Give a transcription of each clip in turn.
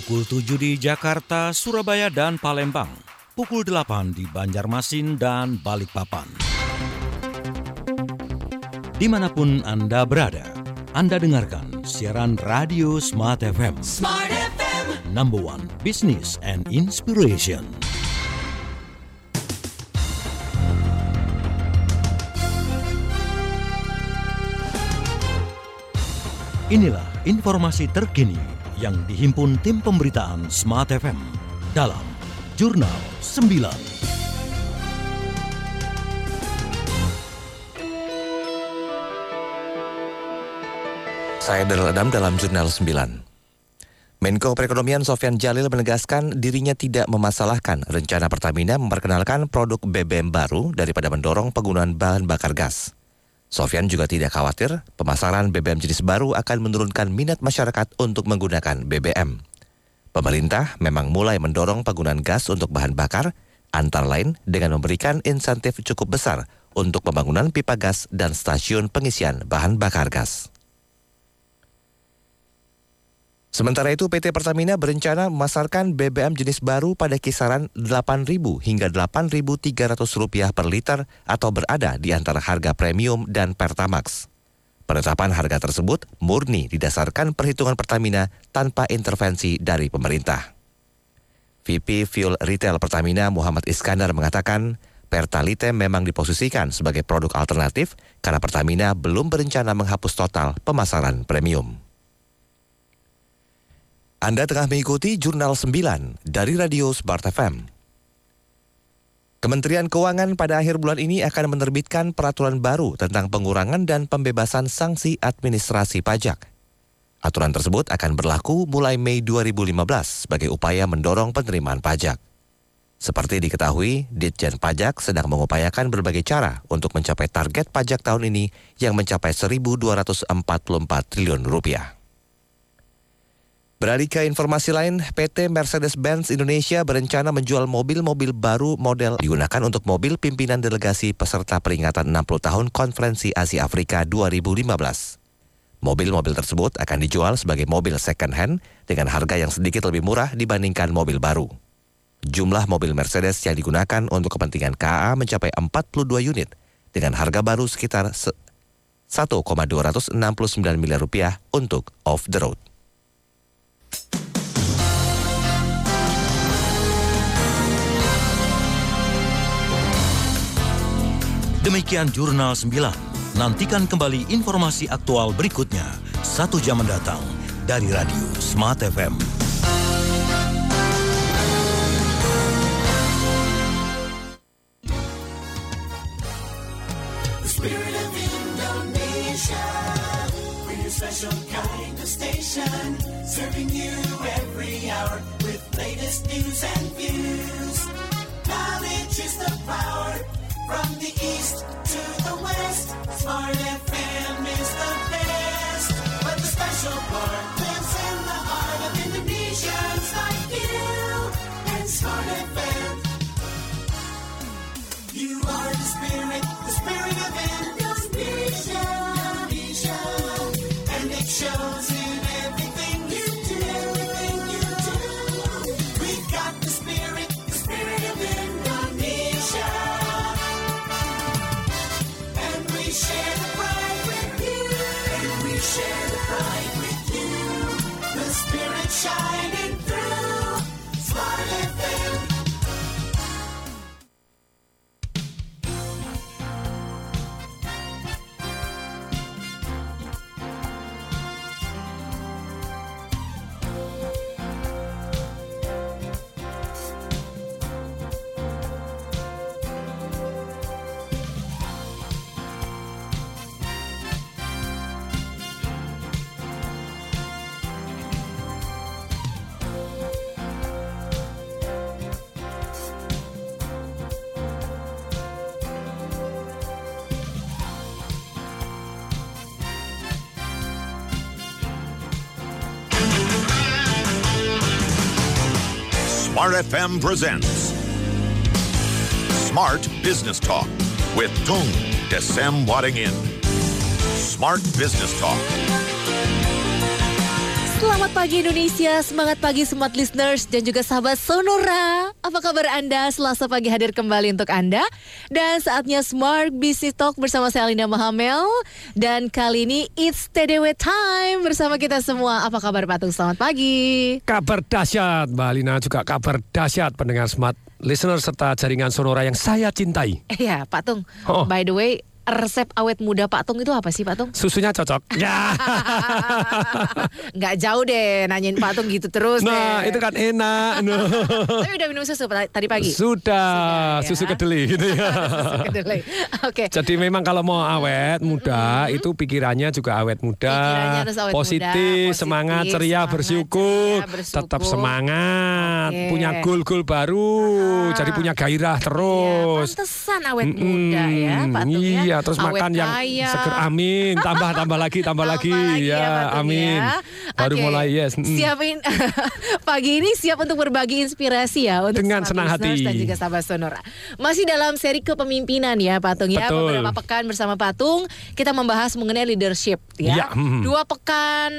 Pukul 7 di Jakarta, Surabaya, dan Palembang. Pukul 8 di Banjarmasin dan Balikpapan. Di mana pun Anda berada, Anda dengarkan siaran Radio Smart FM. Smart FM. Number one business and inspiration. Inilah informasi terkini yang dihimpun tim pemberitaan Smart FM dalam Jurnal 9. Saya Daryl Adam dalam Jurnal 9. Menko Perekonomian Sofyan Jalil menegaskan dirinya tidak memasalahkan rencana Pertamina memperkenalkan produk BBM baru daripada mendorong penggunaan bahan bakar gas. Sofyan juga tidak khawatir pemasaran BBM jenis baru akan menurunkan minat masyarakat untuk menggunakan BBM. Pemerintah memang mulai mendorong penggunaan gas untuk bahan bakar, antara lain dengan memberikan insentif cukup besar untuk pembangunan pipa gas dan stasiun pengisian bahan bakar gas. Sementara itu PT Pertamina berencana memasarkan BBM jenis baru pada kisaran 8.000 hingga 8.300 rupiah per liter atau berada di antara harga premium dan Pertamax. Penetapan harga tersebut murni didasarkan perhitungan Pertamina tanpa intervensi dari pemerintah. VP Fuel Retail Pertamina Muhammad Iskandar mengatakan, Pertalite memang diposisikan sebagai produk alternatif karena Pertamina belum berencana menghapus total pemasaran premium. Anda tengah mengikuti Jurnal 9 dari Radio Smart FM. Kementerian Keuangan pada akhir bulan ini akan menerbitkan peraturan baru tentang pengurangan dan pembebasan sanksi administrasi pajak. Aturan tersebut akan berlaku mulai Mei 2015 sebagai upaya mendorong penerimaan pajak. Seperti diketahui, Ditjen Pajak sedang mengupayakan berbagai cara untuk mencapai target pajak tahun ini yang mencapai 1.244 triliun rupiah. Beralih ke informasi lain, PT Mercedes-Benz Indonesia berencana menjual mobil-mobil baru model digunakan untuk mobil pimpinan delegasi peserta peringatan 60 tahun Konferensi Asia Afrika 2015. Mobil-mobil tersebut akan dijual sebagai mobil second hand dengan harga yang sedikit lebih murah dibandingkan mobil baru. Jumlah mobil Mercedes yang digunakan untuk kepentingan KA mencapai 42 unit dengan harga baru sekitar 1,269 miliar rupiah untuk off the road. Demikian Jurnal 9. Nantikan kembali informasi aktual berikutnya satu jam mendatang dari Radio Smart FM. Special kind of station. Serving you every hour with latest news and views. Knowledge is the power. From the east to the west. Smart FM is the best. But the special part lives in the heart of Indonesians like you. And Smart FM. You are the spirit, the spirit share the pride with you. The spirit shining FM presents Smart Business Talk with Tung Desem Wadding In. Smart Business Talk. Selamat pagi Indonesia, semangat pagi smart listeners dan juga sahabat Sonora. Apa kabar Anda? Selasa pagi hadir kembali untuk Anda. Dan saatnya Smart Business Talk bersama saya Alina Mahamel. Dan kali ini It's TDW Time bersama kita semua. Apa kabar Patung? Selamat pagi. Kabar dahsyat, Mbak Alina juga kabar dahsyat pendengar smart listener serta jaringan sonora yang saya cintai. Eh ya Pak Tung, Oh. by the way resep awet muda Pak Tung itu apa sih Pak Tung? Susunya cocok. Ya. Nggak jauh deh nanyain Pak Tung gitu terus Nah, deh. itu kan enak. Nah. Tapi udah minum susu tadi pagi? Sudah, Sudah, ya. susu kedelai gitu ya. Susu. Oke. Jadi memang kalau mau awet muda itu pikirannya juga awet muda, Pikirannya harus awet positif, muda, positif, semangat, ceria, semangat, bersyukur, ceria, bersyukur. tetap semangat, Oke. punya goal-goal baru, Ah. jadi punya gairah terus. Ya, pantesan awet muda ya Pak Tung ya. Iya, terus Awet makan yang seger. Amin, tambah tambah lagi, tambah, lagi. Tambah Ya, Pak Tung amin. ya. Baru Oke, mulai yes. Mm. Siapin pagi ini siap untuk berbagi inspirasi ya untuk Dengan senang hati. dan juga sahabat Sonora. Masih dalam seri kepemimpinan ya Patung ya. Betul. Beberapa pekan bersama Patung kita membahas mengenai leadership ya. Ya, hmm. Dua pekan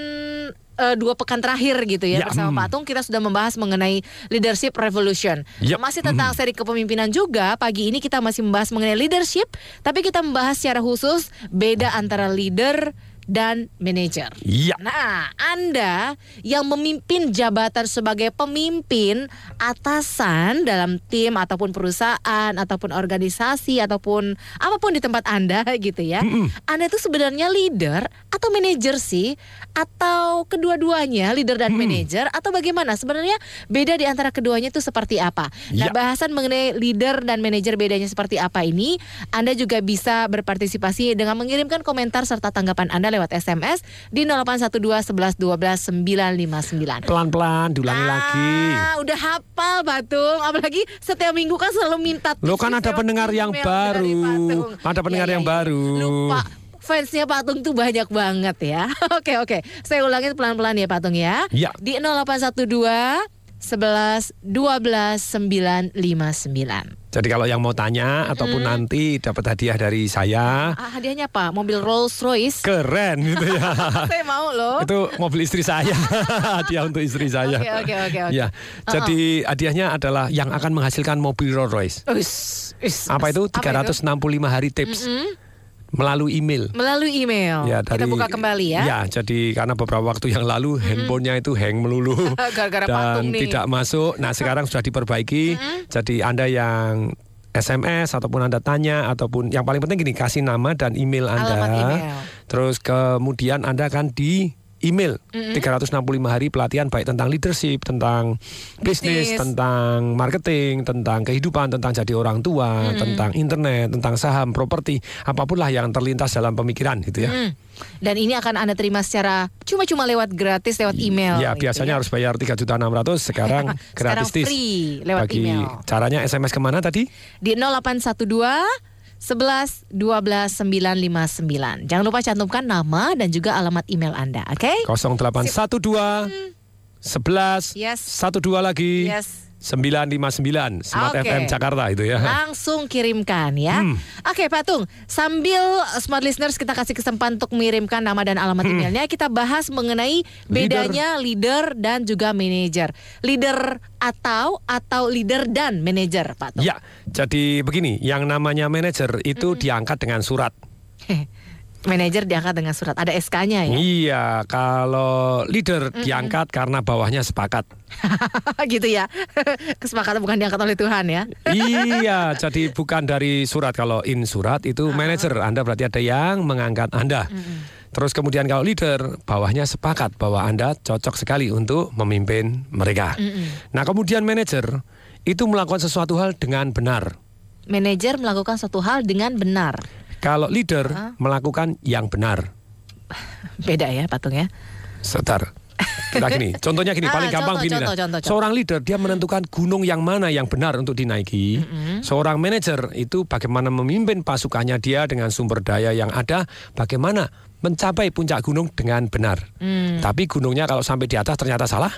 eh, dua pekan terakhir gitu ya, Ya, bersama hmm. Patung kita sudah membahas mengenai leadership revolution. Nah, masih tentang seri kepemimpinan juga. Pagi ini kita masih membahas mengenai leadership, tapi kita membahas secara khusus beda antara leader dan manajer. Iya. Nah, Anda yang memimpin jabatan sebagai pemimpin atasan dalam tim ataupun perusahaan ataupun organisasi ataupun apa pun di tempat Anda gitu ya. Anda itu sebenarnya leader atau manajer sih atau kedua-duanya leader dan manajer atau bagaimana? Sebenarnya beda di antara keduanya itu seperti apa? Nah, Ya. bahasan mengenai leader dan manajer bedanya seperti apa ini Anda juga bisa berpartisipasi dengan mengirimkan komentar serta tanggapan Anda lewat SMS di 0812 11 12 959. Pelan-pelan diulangi lagi. Ah, udah hafal Batung. Apalagi setiap minggu kan selalu minta Lo kan ada lewat pendengar yang baru. Ada pendengar yang baru. Lupa. Fansnya Patung tuh banyak banget ya. Oke oke, saya ulangin pelan-pelan ya Patung ya. Ya. Di 0812 11 12 959. Jadi kalau yang mau tanya ataupun nanti dapat hadiah dari saya, Ah, hadiahnya apa? Mobil Rolls Royce. keren gitu ya. saya mau loh. Itu mobil istri saya. hadiah untuk istri saya. Oke, oke, oke. Ya. Jadi hadiahnya adalah yang akan menghasilkan mobil Rolls Royce. Uis, uis. Apa itu? 365 hari tips. Melalui email. Melalui email. Ya, Kita dari, buka kembali ya. Ya, jadi karena beberapa waktu yang lalu handphonenya itu hang melulu Gara-gara dan nih. tidak masuk. Nah, sekarang sudah diperbaiki. Jadi Anda yang SMS ataupun Anda tanya ataupun yang paling penting gini kasih nama dan email Anda. Alamat email. Terus kemudian Anda akan di email 365 hari pelatihan baik tentang leadership, tentang bisnis, tentang marketing, tentang kehidupan, tentang jadi orang tua, tentang internet, tentang saham, properti, apa pun lah yang terlintas dalam pemikiran gitu ya. Hmm. Dan ini akan Anda terima secara cuma-cuma lewat gratis lewat email. Ya gitu biasanya harus bayar 3 juta 600 sekarang Sekarang gratis. free lewat Bagi email. caranya SMS ke mana tadi? Di 0812 11 12 959. Jangan lupa cantumkan nama dan juga alamat email Anda, oke? 0812 11 Yes. 12 lagi Yes. 959 Smart Oke. FM Jakarta itu ya. Langsung kirimkan ya. Hmm. Oke Patung, sambil smart listeners kita kasih kesempatan untuk mengirimkan nama dan alamat Hmm. emailnya, kita bahas mengenai bedanya leader, dan juga manajer. Leader atau atau leader dan manajer, Patung. Ya, jadi begini, yang namanya manajer itu diangkat dengan surat. manajer diangkat dengan surat, ada SK-nya ya. Iya, kalau leader diangkat karena bawahnya sepakat. gitu ya. Kesepakatan bukan diangkat oleh Tuhan ya. iya, jadi bukan dari surat. Kalau in surat itu manajer, Anda berarti ada yang mengangkat Anda. Terus kemudian kalau leader, bawahnya sepakat bahwa Anda cocok sekali untuk memimpin mereka. Nah, kemudian manajer itu melakukan sesuatu hal dengan benar. Manajer melakukan suatu hal dengan benar. Kalau leader melakukan yang benar. Beda ya, Patung ya. Sebentar. Kita gini, contohnya gini, Ah, paling gampang contoh, gini contoh, nah. contoh, contoh. Seorang leader dia menentukan gunung yang mana yang benar untuk dinaiki. Seorang manajer itu bagaimana memimpin pasukannya dia dengan sumber daya yang ada, bagaimana mencapai puncak gunung dengan benar. Mm. Tapi gunungnya kalau sampai di atas ternyata salah,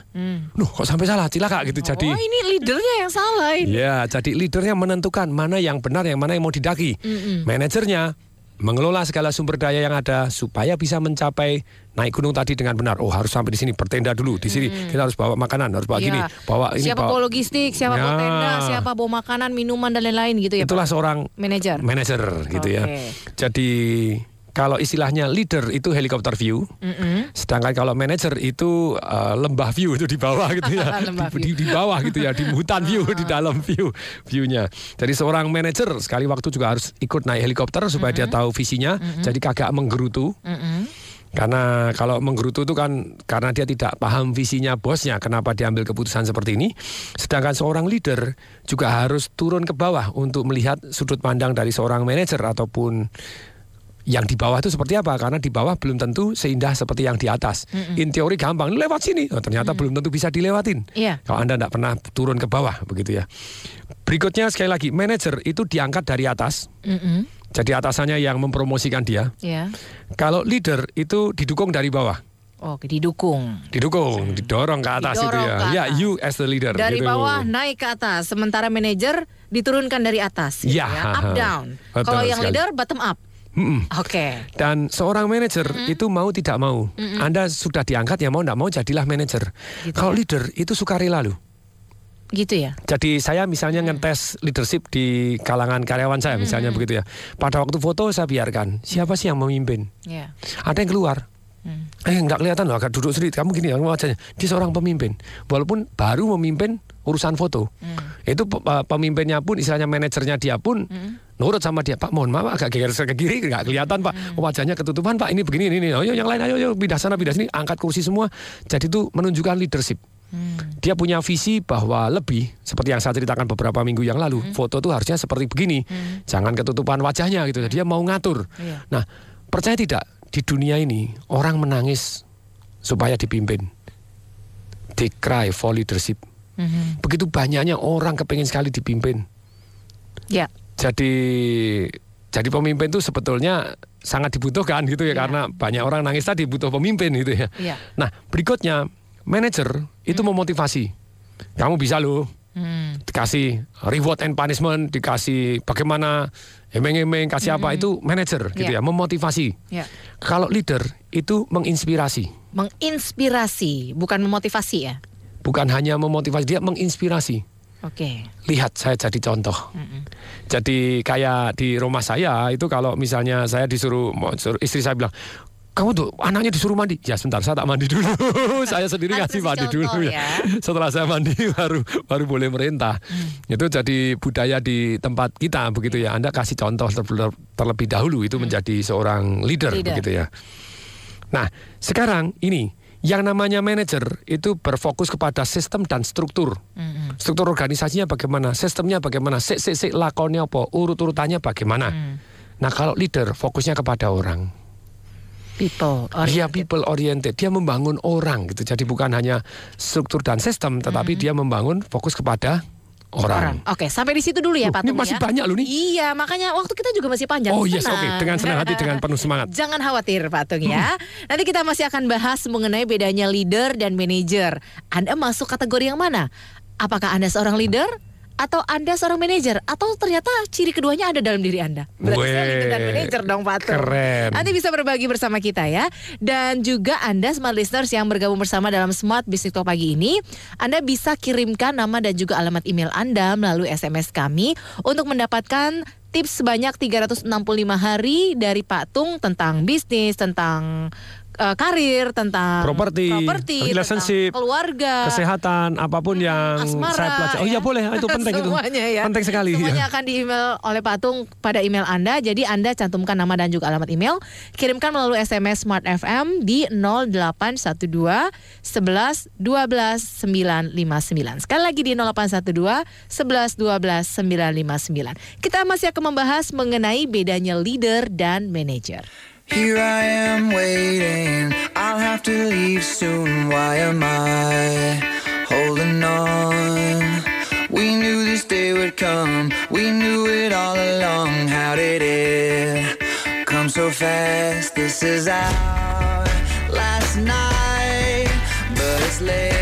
Nuh, kok sampai salah, cilaka gitu. Jadi oh, ini leadernya yang salah ini. Ya, jadi leadernya menentukan mana yang benar, yang mana yang mau didaki. Manajernya mengelola segala sumber daya yang ada supaya bisa mencapai naik gunung tadi dengan benar. Oh harus sampai di sini bertenda dulu di sini kita harus bawa makanan harus bawa gini Iya. bawa ini siapa bawa. bawa logistik, siapa bawa Ya. tenda, siapa bawa makanan, minuman dan lain-lain gitu ya. Itulah Pak? seorang manajer. manager gitu ya. Oke. Jadi kalau istilahnya leader itu helikopter view, sedangkan kalau manager itu eh, lembah view itu di bawah gitu ya, di, di, di bawah gitu ya, di hutan view, di dalam view viewnya. Jadi seorang manager sekali waktu juga harus ikut naik helikopter supaya dia tahu visinya, jadi kagak menggerutu. Karena kalau menggerutu itu kan karena dia tidak paham visinya bosnya, kenapa diambil keputusan seperti ini. Sedangkan seorang leader juga harus turun ke bawah untuk melihat sudut pandang dari seorang manajer ataupun yang di bawah itu seperti apa? Karena di bawah belum tentu seindah seperti yang di atas. In teori gampang, lewat sini. Oh, ternyata belum tentu bisa dilewatin. Iya. Kalau Anda tidak pernah turun ke bawah, begitu ya. Berikutnya sekali lagi, manajer itu diangkat dari atas. Mm-mm. Jadi atasannya yang mempromosikan dia. Ya. Kalau leader itu didukung dari bawah. Oke, didukung. Didukung, didorong ke atas itu Didorong ya. ke Ya, atas. you as the leader. Dari gitu. bawah naik ke atas, sementara manajer diturunkan dari atas. gitu Ya. Up down. Kalau yang sekali. leader bottom up. Mm-mm. Oke. Dan seorang manajer itu mau tidak mau. Anda sudah diangkat ya mau tidak mau jadilah manajer. Gitu Kalau ya. leader itu sukarela loh. Gitu ya. Jadi saya misalnya ngetes leadership di kalangan karyawan saya misalnya begitu ya. Pada waktu foto saya biarkan. Siapa sih yang memimpin? Ya. Ada yang keluar. Eh nggak kelihatan loh agak duduk sendiri. Kamu gini ya wajahnya. Dia seorang pemimpin. Walaupun baru memimpin urusan foto. Itu pe- pe- pemimpinnya pun istilahnya manajernya dia pun nurut sama dia. Pak mohon maaf agak geger ke kiri nggak kelihatan Pak. Wajahnya ketutupan Pak. Ini begini ini. ini. Yuk, yang lain ayo yuk pindah sana pindah sini. Angkat kursi semua. Jadi itu menunjukkan leadership. Dia punya visi bahwa lebih seperti yang saya ceritakan beberapa minggu yang lalu, foto itu harusnya seperti begini, jangan ketutupan wajahnya gitu. Dia mau ngatur. Iya. Nah, percaya tidak di dunia ini orang menangis supaya dipimpin. They cry for leadership. Mhm. Begitu banyaknya orang kepengen sekali dipimpin. Ya. Jadi jadi pemimpin itu sebetulnya sangat dibutuhkan gitu ya Iya. karena banyak orang nangis tadi butuh pemimpin gitu ya. Iya. Nah, berikutnya manajer itu memotivasi. Kamu bisa loh. Hmm. Dikasih reward and punishment, dikasih bagaimana emeng-emeng, kasih apa itu manajer gitu Iya. ya, memotivasi. Ya. Kalau leader itu menginspirasi. Menginspirasi, bukan memotivasi ya. Bukan hanya memotivasi, dia menginspirasi. Oke. lihat saya jadi contoh. Jadi kayak di rumah saya itu kalau misalnya saya disuruh, istri saya bilang, kamu tuh anaknya disuruh mandi. Ya sebentar saya tak mandi dulu. saya sendiri kasih mandi dulu ya. ya. Setelah saya mandi baru baru boleh merintah. Itu jadi budaya di tempat kita begitu ya. Anda kasih contoh terlebih, terlebih dahulu itu menjadi seorang leader, Leader. begitu ya. Nah, sekarang ini yang namanya manajer itu berfokus kepada sistem dan struktur. Struktur organisasinya bagaimana, sistemnya bagaimana, sik sik sik lakonnya apa, urut-urutannya bagaimana. Nah, kalau leader fokusnya kepada orang. People. Dia oriented. people oriented, dia membangun orang gitu. Jadi bukan hanya struktur dan sistem, tetapi dia membangun fokus kepada orang. Oke, sampai di situ dulu ya Pak ini Tung masih ya. banyak loh nih. Iya, makanya waktu kita juga masih panjang. Oh, yes, oke. Dengan senang hati, dengan penuh semangat. Hmm. Jangan khawatir Pak Tung ya. Nanti kita masih akan bahas mengenai bedanya leader dan manager. Anda masuk kategori yang mana? Apakah Anda seorang leader? Atau Anda seorang manajer? Atau ternyata ciri keduanya ada dalam diri Anda? Berarti saya Weh, leader dan manajer dong Pak Tung. keren. Nanti bisa berbagi bersama kita ya. Dan juga Anda smart listeners yang bergabung bersama dalam Smart Business Talk pagi ini, Anda bisa kirimkan nama dan juga alamat email Anda melalui SMS kami untuk mendapatkan tips sebanyak 365 hari dari Pak Tung tentang bisnis, tentang eh, karir, tentang Properti, properti, relationship, keluarga, Kesehatan, apa pun yang asmara, saya pelajari. Oh ya. iya boleh, itu penting itu. Ya. Penting sekali. Semuanya ya. akan di email oleh Pak Tung pada email Anda. Jadi Anda cantumkan nama dan juga alamat email. Kirimkan melalui SMS Smart FM di 0812 11 12 959. Sekali lagi di 0812 11 12 959. Kita masih akan membahas mengenai bedanya leader dan manager. Here I am waiting. I'll have to leave soon. Why am I holding on? We knew this day would come. We knew it all along. How did it come so fast? This is our last night, but it's late.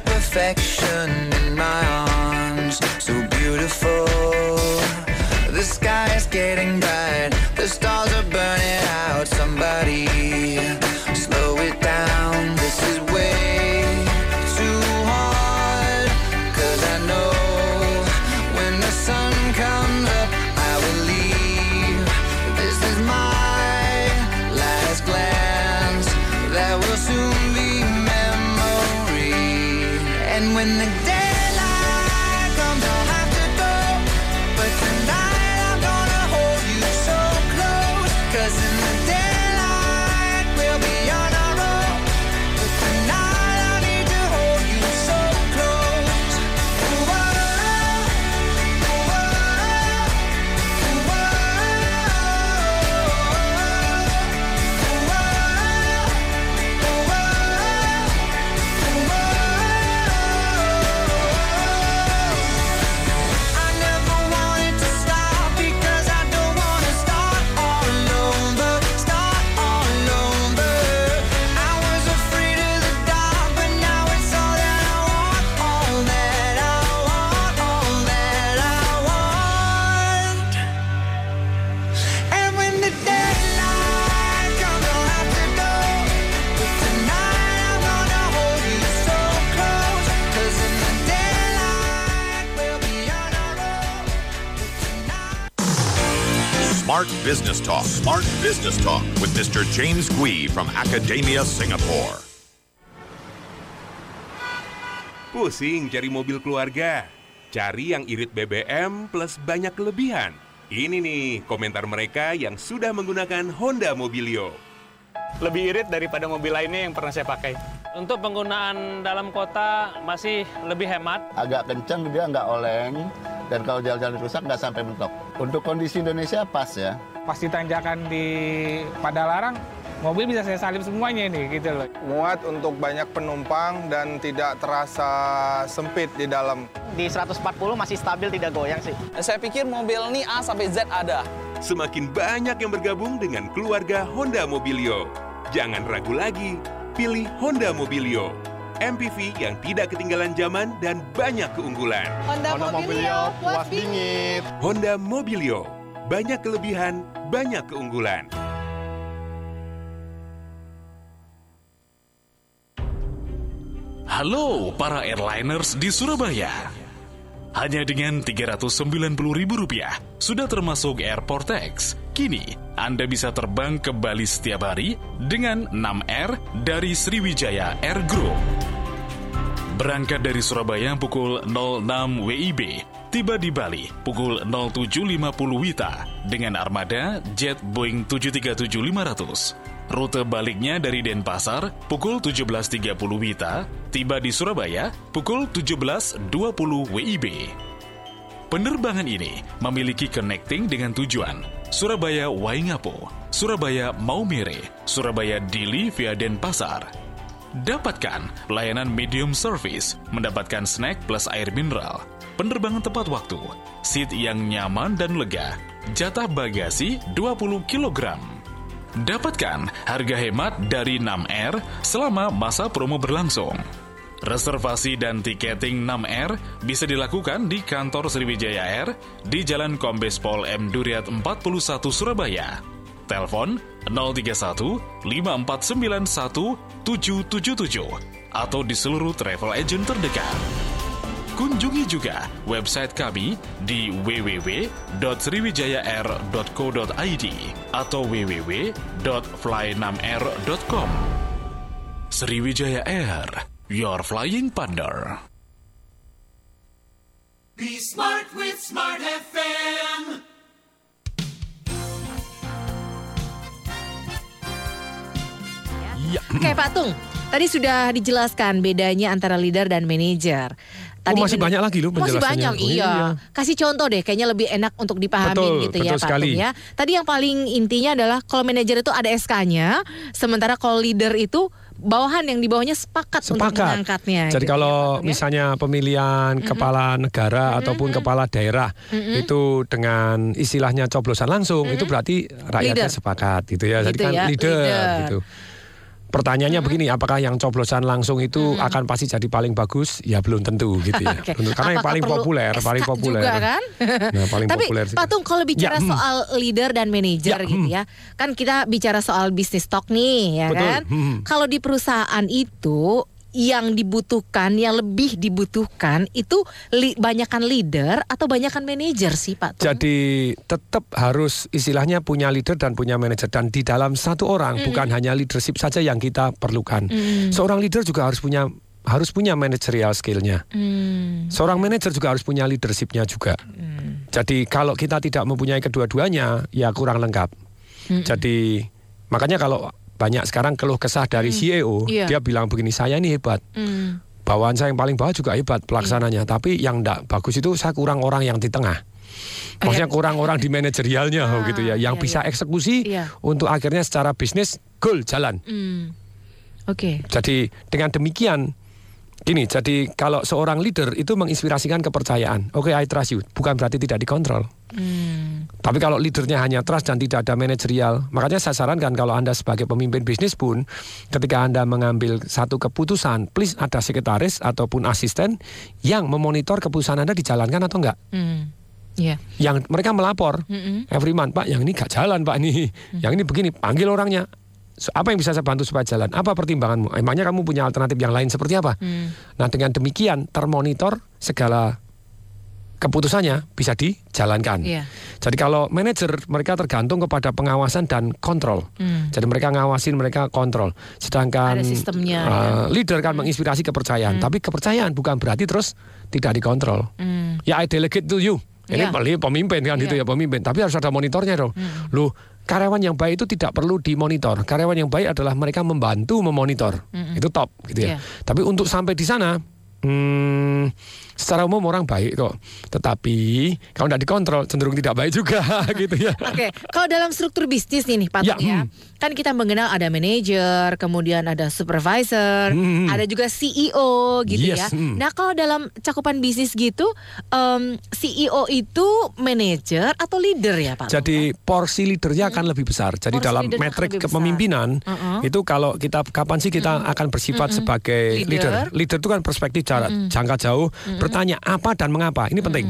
Perfection in my arms, so beautiful. The sky is getting bright, Talk. Smart Business Talk with Mr. James Gui from Academia Singapore. Pusing cari mobil keluarga? Cari yang irit BBM plus banyak kelebihan. Ini nih komentar mereka yang sudah menggunakan Honda Mobilio. lebih irit daripada mobil lainnya yang pernah saya pakai. Untuk penggunaan dalam kota masih lebih hemat. agak kencang dia nggak oleng dan kalau jalan-jalan rusak nggak sampai mentok. Untuk kondisi Indonesia pas ya. Pasti tanjakan di Padalarang, mobil bisa saya salip semuanya nih gitu loh. Muat untuk banyak penumpang dan tidak terasa sempit di dalam. Di 140 masih stabil tidak goyang sih. Saya pikir mobil ini A sampai Z ada. Semakin banyak yang bergabung dengan keluarga Honda Mobilio. Jangan ragu lagi, pilih Honda Mobilio. MPV yang tidak ketinggalan zaman dan banyak keunggulan. Honda, Mobilio, puas bingit. Honda Mobilio, banyak kelebihan, banyak keunggulan. Halo para airliners di Surabaya. Hanya dengan Rp390.000 sudah termasuk airport tax. Kini Anda bisa terbang ke Bali setiap hari dengan 6R dari Sriwijaya Air Group. Berangkat dari Surabaya pukul 06 WIB, tiba di Bali pukul 07.50 WITA dengan armada jet Boeing 737-500. Rute baliknya dari Denpasar pukul 17.30 WITA, tiba di Surabaya pukul 17.20 WIB. Penerbangan ini memiliki connecting dengan tujuan Surabaya Waingapu, Surabaya Maumere, Surabaya Dili via Denpasar. Dapatkan layanan medium service, mendapatkan snack plus air mineral, penerbangan tepat waktu, seat yang nyaman dan lega, jatah bagasi 20 kg. Dapatkan harga hemat dari 6R selama masa promo berlangsung. Reservasi dan tiketing 6R bisa dilakukan di kantor Sriwijaya Air di Jalan Kombes Pol M Duriat 41 Surabaya. Telepon 031 5491 777 atau di seluruh travel agent terdekat. Kunjungi juga website kami di www.sriwijayair.co.id atau www.fly6r.com. Sriwijaya Air, your flying partner. Be smart with Smart FM. Oke Pak Tung, tadi sudah dijelaskan bedanya antara leader dan manajer. Tadi oh, masih banyak lagi loh Masih banyak, Oh, iya. Kasih contoh deh, kayaknya lebih enak untuk dipahami Betul, gitu ya betul Pak sekali. Tung ya. Tadi yang paling intinya adalah kalau manajer itu ada SK-nya, sementara kalau leader itu bawahan yang di bawahnya sepakat, untuk Sepakat. mengangkatnya. Jadi gitu ya, kalau ya. misalnya pemilihan kepala negara ataupun kepala daerah Mm-mm. itu dengan istilahnya coblosan langsung itu berarti rakyatnya Leader. sepakat gitu ya. Jadi Gitu kan ya, leader, leader. gitu. Pertanyaannya begini, apakah yang coblosan langsung itu akan pasti jadi paling bagus? Ya belum tentu gitu ya. Belum- Karena yang Apakah paling perlu populer, SK paling populer. juga kan? Nah, paling Tapi populer sih. Pak Tung kalau bicara Ya, hmm. soal leader dan manajer Ya, gitu hmm. ya, kan kita bicara soal bisnis stock nih, ya Betul, kan? hmm. Kalau di perusahaan itu yang dibutuhkan, yang lebih dibutuhkan itu li, banyakan leader atau banyakan manajer sih Pak Tung? Jadi tetap harus istilahnya punya leader dan punya manajer dan di dalam satu orang Mm. bukan hanya leadership saja yang kita perlukan. Mm. Seorang leader juga harus punya harus punya managerial skillnya. Hmm. Seorang manajer juga harus punya leadershipnya juga. Jadi kalau kita tidak mempunyai kedua-duanya, ya kurang lengkap. Mm-mm. Jadi makanya kalau banyak sekarang keluh kesah dari CEO, Iya. dia bilang begini, saya ini hebat. Hmm. Bawaan saya yang paling bawah juga hebat pelaksananya, tapi yang tidak bagus itu saya kurang orang yang di tengah. Maksudnya kurang orang di manajerialnya oh, gitu ya, yang iya, bisa eksekusi Iya. untuk akhirnya secara bisnis goal jalan. Hmm. Oke. Jadi dengan demikian gini, jadi kalau seorang leader itu menginspirasikan kepercayaan. Oke, I trust you, bukan berarti tidak dikontrol. Hmm. Tapi kalau leadernya hanya trust dan tidak ada manajerial, makanya saya sarankan kalau Anda sebagai pemimpin bisnis pun, ketika Anda mengambil satu keputusan, please ada sekretaris ataupun asisten yang memonitor keputusan Anda dijalankan atau enggak. Hmm. Iya. Yang mereka melapor, Mm-mm. every month, Pak, yang ini gak jalan, Pak, nih. Yang ini begini, panggil orangnya. So, Apa yang bisa saya bantu supaya jalan? Apa pertimbanganmu? Emangnya kamu punya alternatif yang lain seperti apa? Hmm. Nah dengan demikian termonitor segala keputusannya bisa dijalankan. Iya. Jadi kalau manajer mereka tergantung kepada pengawasan dan kontrol. Hmm. Jadi mereka ngawasin, mereka kontrol. Sedangkan sistemnya, uh, ya. leader kan menginspirasi kepercayaan. Tapi kepercayaan bukan berarti terus tidak dikontrol. Hmm. Ya I delegate to you. Ini paling pemimpin kan gitu ya pemimpin. Tapi harus ada monitornya dong. Hmm. Loh karyawan yang baik itu tidak perlu dimonitor. Karyawan yang baik adalah mereka membantu memonitor. Mm-mm. Itu top gitu ya. Iya. Tapi untuk sampai di sana, hmm, secara umum orang baik kok. Tetapi kalau tidak dikontrol cenderung tidak baik juga gitu ya. Oke, kalau dalam struktur bisnis nih, nih Pak Ya, ya, hmm. kan kita mengenal ada manajer, kemudian ada supervisor, Hmm. ada juga CEO gitu Yes, ya. hmm. Nah kalau dalam cakupan bisnis gitu, em, CEO itu manajer atau leader ya Pak? Jadi porsi leadernya akan lebih besar. Jadi Porsi dalam metrik kepemimpinan Uh-uh. itu kalau kita kapan sih kita akan bersifat Mm-mm. sebagai Leader. leader? Leader itu kan perspektif jarak Mm-mm. jangka jauh, bertanya apa dan mengapa. Ini penting.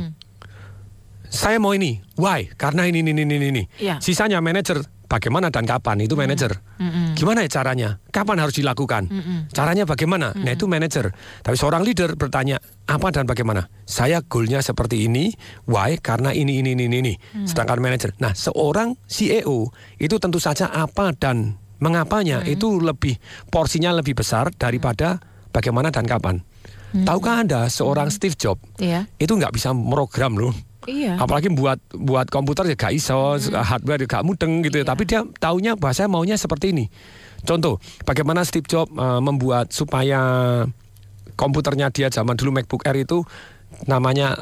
Saya mau ini, why? Karena ini ini ini ini. Iya. Sisanya manajer bagaimana dan kapan itu manajer. Mm-mm. Gimana ya caranya? Kapan harus dilakukan? Mm-mm. Caranya bagaimana? Nah itu manajer. Tapi seorang leader bertanya apa dan bagaimana? Saya goalnya seperti ini, why? Karena ini ini ini ini. ini. Hmm. Sedangkan manajer. Nah seorang CEO itu tentu saja apa dan mengapanya Hmm. itu lebih porsinya lebih besar daripada bagaimana dan kapan. Tahukah anda seorang Steve Jobs Iya. itu nggak bisa merogram loh. Iya. Apalagi buat buat komputer ya gak iso, hardware ya gak mudeng gitu ya. Tapi dia taunya bahasa maunya seperti ini. Contoh, bagaimana Steve Jobs eh, membuat supaya komputernya dia zaman dulu MacBook Air itu namanya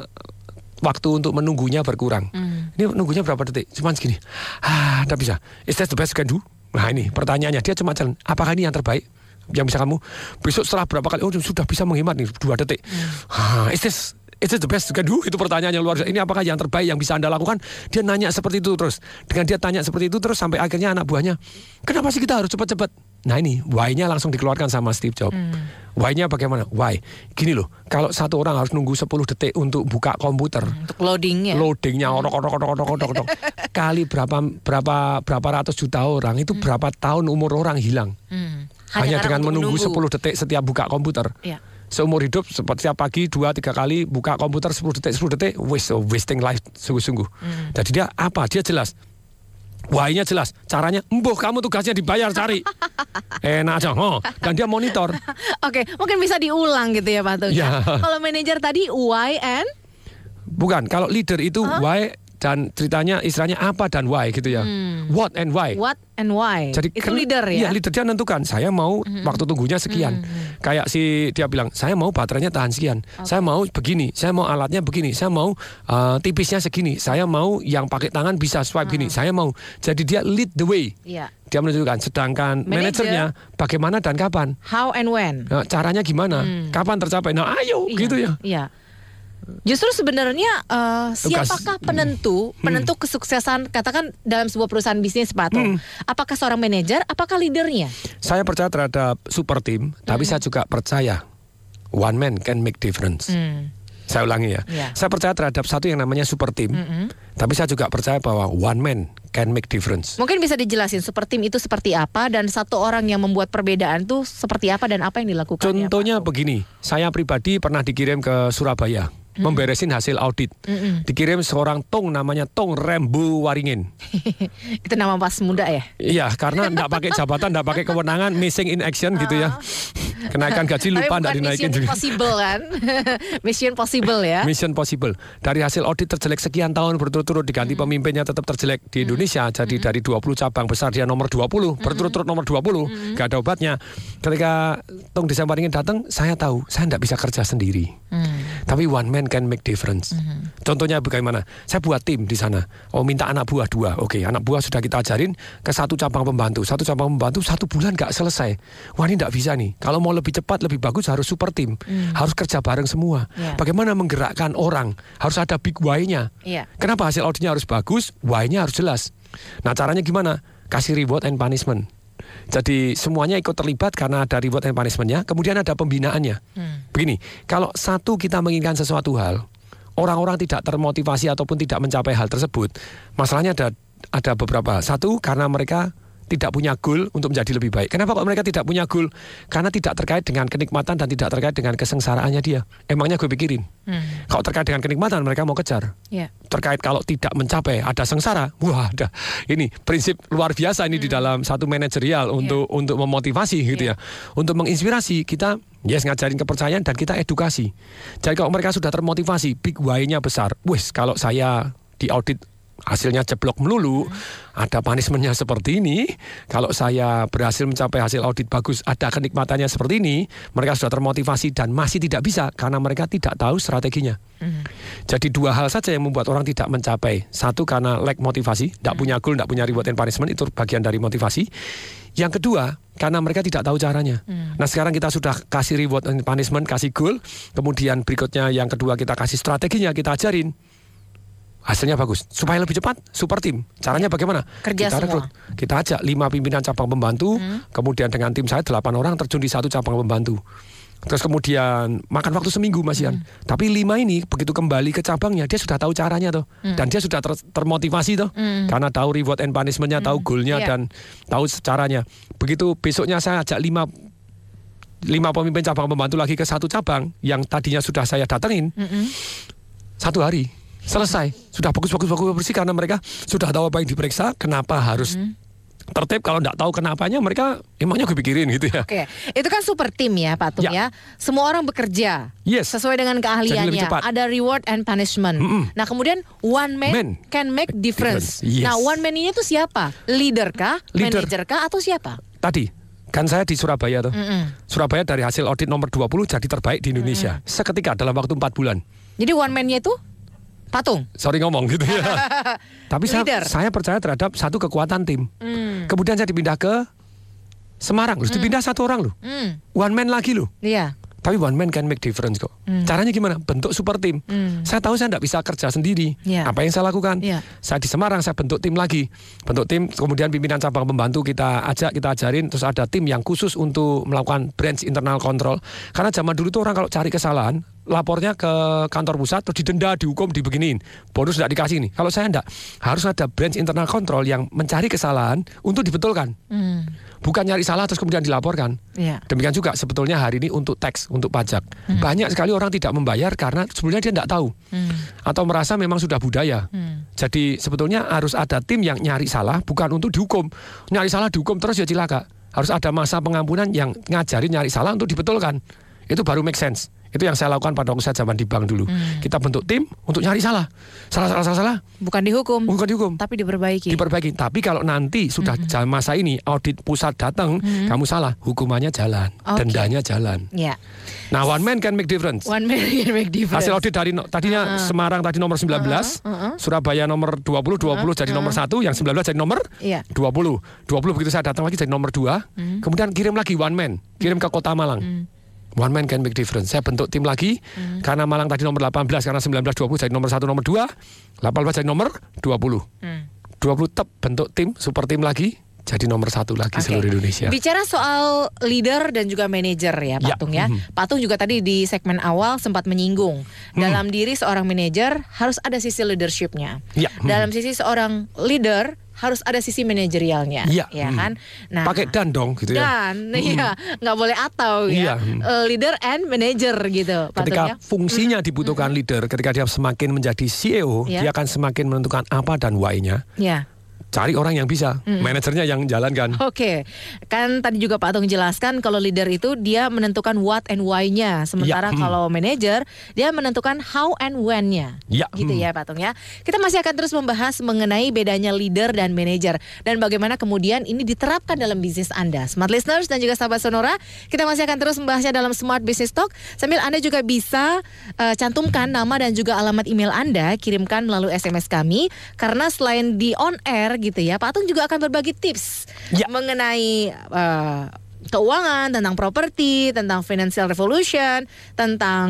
waktu untuk menunggunya berkurang. Hmm. Ini nunggunya berapa detik? Cuman segini. Ah, tidak bisa. Is that the best you can do? Nah ini pertanyaannya. Dia cuma jalan. Apakah ini yang terbaik? Yang bisa kamu besok setelah berapa kali? Oh sudah bisa menghemat nih dua detik. Ah, is this Is this the best you can do? Itu pertanyaan yang luar biasa. Ini apakah yang terbaik yang bisa Anda lakukan? Dia nanya seperti itu terus. Dengan dia tanya seperti itu terus sampai akhirnya anak buahnya, kenapa sih kita harus cepat-cepat? Nah ini, why-nya langsung dikeluarkan sama Steve Jobs. Why-nya bagaimana? Why? Gini loh, kalau satu orang harus nunggu 10 detik untuk buka komputer, Untuk loadingnya. loadingnya orok orok orok orok orok orok kali berapa berapa berapa ratus juta orang itu berapa tahun umur orang hilang Hmm. Hanya, karena dengan menunggu menunggu. 10 detik setiap buka komputer Iya. seumur hidup setiap pagi dua tiga kali buka komputer 10 detik 10 detik waste wasting life sungguh-sungguh Hmm. jadi dia apa dia jelas Wahnya jelas, caranya, embuh kamu tugasnya dibayar cari. Enak aja, oh. Dan dia monitor. Oke, mungkin bisa diulang gitu ya Pak Tung. Ya. Kalau manajer tadi why and Bukan, kalau leader itu why dan ceritanya istilahnya apa dan why gitu ya. What and why. what and why. Jadi itu leader Iya, ya. leader dia menentukan. Saya mau waktu tunggunya sekian. Kayak si dia bilang, saya mau baterainya tahan sekian. Saya mau begini. Saya mau alatnya begini. Saya mau uh, tipisnya segini. Saya mau yang pakai tangan bisa swipe gini. Saya mau. Jadi dia lead the way. Iya. Dia menentukan. Sedangkan Manager. manajernya bagaimana dan kapan. How and when. Nah, caranya gimana? Kapan tercapai? Nah, ayo Iya, gitu ya. Iya. Justru sebenarnya Tugas- siapakah penentu penentu kesuksesan katakan dalam sebuah perusahaan bisnis Pak Ato? Apakah seorang manajer? Apakah leadernya? Saya percaya terhadap super team, tapi saya juga percaya one man can make difference. Hmm. Saya ulangi ya. Ya. Saya percaya terhadap satu yang namanya super team, Mm-mm. tapi saya juga percaya bahwa one man can make difference. Mungkin bisa dijelasin super tim itu seperti apa dan satu orang yang membuat perbedaan itu seperti apa dan apa yang dilakukan? Contohnya begini, saya pribadi pernah dikirim ke Surabaya memberesin hasil audit. Mm-mm. Dikirim seorang tong namanya Tong Rembu Waringin. itu nama pas muda ya? Iya, karena enggak pakai jabatan, enggak pakai kewenangan, missing in action gitu ya. Kenaikan gaji lupa enggak dinaikin mission juga. possible kan? mission possible ya? Mission possible. Dari hasil audit terjelek sekian tahun berturut-turut diganti pemimpinnya tetap terjelek di Indonesia. Jadi dari 20 cabang besar dia nomor 20, berturut-turut nomor 20, gak ada obatnya. Ketika Tong Desember ingin datang, saya tahu saya tidak bisa kerja sendiri. Tapi one man can make difference. Contohnya bagaimana? Saya buat tim di sana. Oh minta anak buah dua. Oke, anak buah sudah kita ajarin ke satu cabang pembantu. Satu cabang pembantu satu bulan nggak selesai. Wah ini nggak bisa nih. Kalau mau lebih cepat, lebih bagus harus super tim. Harus kerja bareng semua. Ya. Bagaimana menggerakkan orang? Harus ada big why-nya. Iya. Kenapa hasil auditnya harus bagus? Why-nya harus jelas. Nah caranya gimana? Kasih reward and punishment. Jadi semuanya ikut terlibat karena ada reward and punishment-nya. Kemudian ada pembinaannya. Begini, kalau satu kita menginginkan sesuatu hal, orang-orang tidak termotivasi ataupun tidak mencapai hal tersebut, masalahnya ada ada beberapa. Satu karena mereka tidak punya goal untuk menjadi lebih baik. Kenapa kok mereka tidak punya goal? Karena tidak terkait dengan kenikmatan dan tidak terkait dengan kesengsaraannya dia. Emangnya gue pikirin. Kalau terkait dengan kenikmatan mereka mau kejar. Ya. Terkait kalau tidak mencapai ada sengsara. Wah, ada. Ini prinsip luar biasa ini di dalam satu manajerial untuk untuk memotivasi gitu ya. Untuk menginspirasi kita yes ngajarin kepercayaan dan kita edukasi. Jadi kalau mereka sudah termotivasi, big why-nya besar. Wes, kalau saya di audit hasilnya jeblok melulu, ada punishmentnya seperti ini. Kalau saya berhasil mencapai hasil audit bagus, ada kenikmatannya seperti ini, mereka sudah termotivasi dan masih tidak bisa karena mereka tidak tahu strateginya. Jadi dua hal saja yang membuat orang tidak mencapai. Satu karena lack motivasi, tidak punya goal, tidak punya reward and punishment, itu bagian dari motivasi. Yang kedua, karena mereka tidak tahu caranya. Nah sekarang kita sudah kasih reward and punishment, kasih goal. Kemudian berikutnya yang kedua kita kasih strateginya, kita ajarin. Hasilnya bagus. Supaya lebih cepat, super tim. Caranya bagaimana? Kerja kita semua. rekrut. Kita ajak lima pimpinan cabang pembantu. Kemudian dengan tim saya delapan orang terjun di satu cabang pembantu. Terus kemudian makan waktu seminggu Mas Ian. Tapi lima ini begitu kembali ke cabangnya dia sudah tahu caranya tuh. Hmm. Dan dia sudah ter- termotivasi tuh. Hmm. Karena tahu reward and punishmentnya, tahu goalnya Iya. dan tahu caranya. Begitu besoknya saya ajak lima lima pemimpin cabang pembantu lagi ke satu cabang yang tadinya sudah saya datengin Mm-mm. satu hari selesai sudah bagus bagus bagus bersih karena mereka sudah tahu apa yang diperiksa kenapa harus tertib kalau tidak tahu kenapanya mereka emangnya gue pikirin gitu ya Oke, itu kan super tim ya Pak Tum ya. Semua orang bekerja Yes. sesuai dengan keahliannya. Ada reward and punishment. Nah kemudian one man, Man. can make difference. difference. Yes. Nah one man ini tuh siapa? Leader kah? Leader. Manager kah? Atau siapa? tadi kan saya di Surabaya tuh Mm-mm. Surabaya dari hasil audit nomor 20 jadi terbaik di Indonesia seketika dalam waktu 4 bulan Jadi one man-nya itu patung. sorry ngomong gitu ya tapi saya, Leader. saya percaya terhadap satu kekuatan tim Hmm. kemudian saya dipindah ke Semarang loh dipindah satu orang loh Hmm. one man lagi loh Iya. Tapi one man can make difference kok. Hmm. Caranya gimana? Bentuk super tim. Hmm. Saya tahu saya tidak bisa kerja sendiri. Iya. Apa yang saya lakukan? Iya. Saya di Semarang saya bentuk tim lagi. Bentuk tim, kemudian pimpinan cabang pembantu kita ajak, kita ajarin. Terus ada tim yang khusus untuk melakukan branch internal control. Karena zaman dulu tuh orang kalau cari kesalahan, lapornya ke kantor pusat, terus didenda, dihukum, dibeginiin. Bonus tidak dikasih nih. Kalau saya enggak, harus ada branch internal control yang mencari kesalahan untuk dibetulkan. Hmm. Bukan nyari salah terus kemudian dilaporkan. Iya. Demikian juga sebetulnya hari ini untuk teks, untuk pajak. Hmm. Banyak sekali orang tidak membayar karena sebetulnya dia tidak tahu. Hmm. Atau merasa memang sudah budaya. Hmm. Jadi sebetulnya harus ada tim yang nyari salah bukan untuk dihukum. Nyari salah dihukum terus ya cilaka. Harus ada masa pengampunan yang ngajarin nyari salah untuk dibetulkan. Itu baru make sense. Itu yang saya lakukan pada waktu saya zaman di bank dulu. Hmm. Kita bentuk tim untuk nyari salah. Salah, salah, salah, salah. Bukan dihukum. Bukan dihukum. Tapi diperbaiki. Diperbaiki. Tapi kalau nanti sudah Hmm. masa ini audit pusat datang, kamu salah, hukumannya jalan, Oke. dendanya jalan. Ya. Nah, one man can make difference. One man can make difference. Hasil audit dari no- tadinya Uh-uh. Semarang tadi nomor 19, Uh-uh. Surabaya nomor 20, 20 jadi nomor 1, yang 19 jadi nomor Iya. 20. 20 begitu saya datang lagi jadi nomor 2. Hmm. Kemudian kirim lagi one man, kirim ke Kota Malang. One man can make difference. Saya bentuk tim lagi Hmm. karena Malang tadi nomor 18 karena 19 20 jadi nomor 1 nomor 2, 18 jadi nomor 20. Hmm. 20 tetap bentuk tim super tim lagi jadi nomor satu lagi Oke. seluruh Indonesia. Bicara soal leader dan juga manajer ya Ya, Patung ya. mhm. Patung juga tadi di segmen awal sempat menyinggung Hmm. dalam diri seorang manajer harus ada sisi leadershipnya. Ya, mhm. Dalam sisi seorang leader harus ada sisi manajerialnya, Iya, ya mhm. kan? Nah, Pakai dan dong gitu ya. dan Mhm. iya nggak boleh atau Iya, ya mhm. Eh, leader and manager gitu Ketika ya. fungsinya dibutuhkan leader, ketika dia semakin menjadi CEO, Ya. dia akan semakin menentukan apa dan why-nya. Ya. Cari orang yang bisa, Mm. manajernya yang jalankan. Oke, kan tadi juga Pak Tung jelaskan kalau leader itu dia menentukan what and why-nya, sementara Ya, hmm. kalau manager dia menentukan how and when-nya. Ya, Gitu hmm. ya Pak Tung ya. Kita masih akan terus membahas mengenai bedanya leader dan manager dan bagaimana kemudian ini diterapkan dalam bisnis Anda. Smart listeners dan juga sahabat Sonora, kita masih akan terus membahasnya dalam Smart Business Talk sambil Anda juga bisa eh, cantumkan nama dan juga alamat email Anda, kirimkan melalui SMS kami karena selain di on air gitu ya, Pak Tung juga akan berbagi tips mengenai eh, keuangan, tentang properti, tentang financial revolution, tentang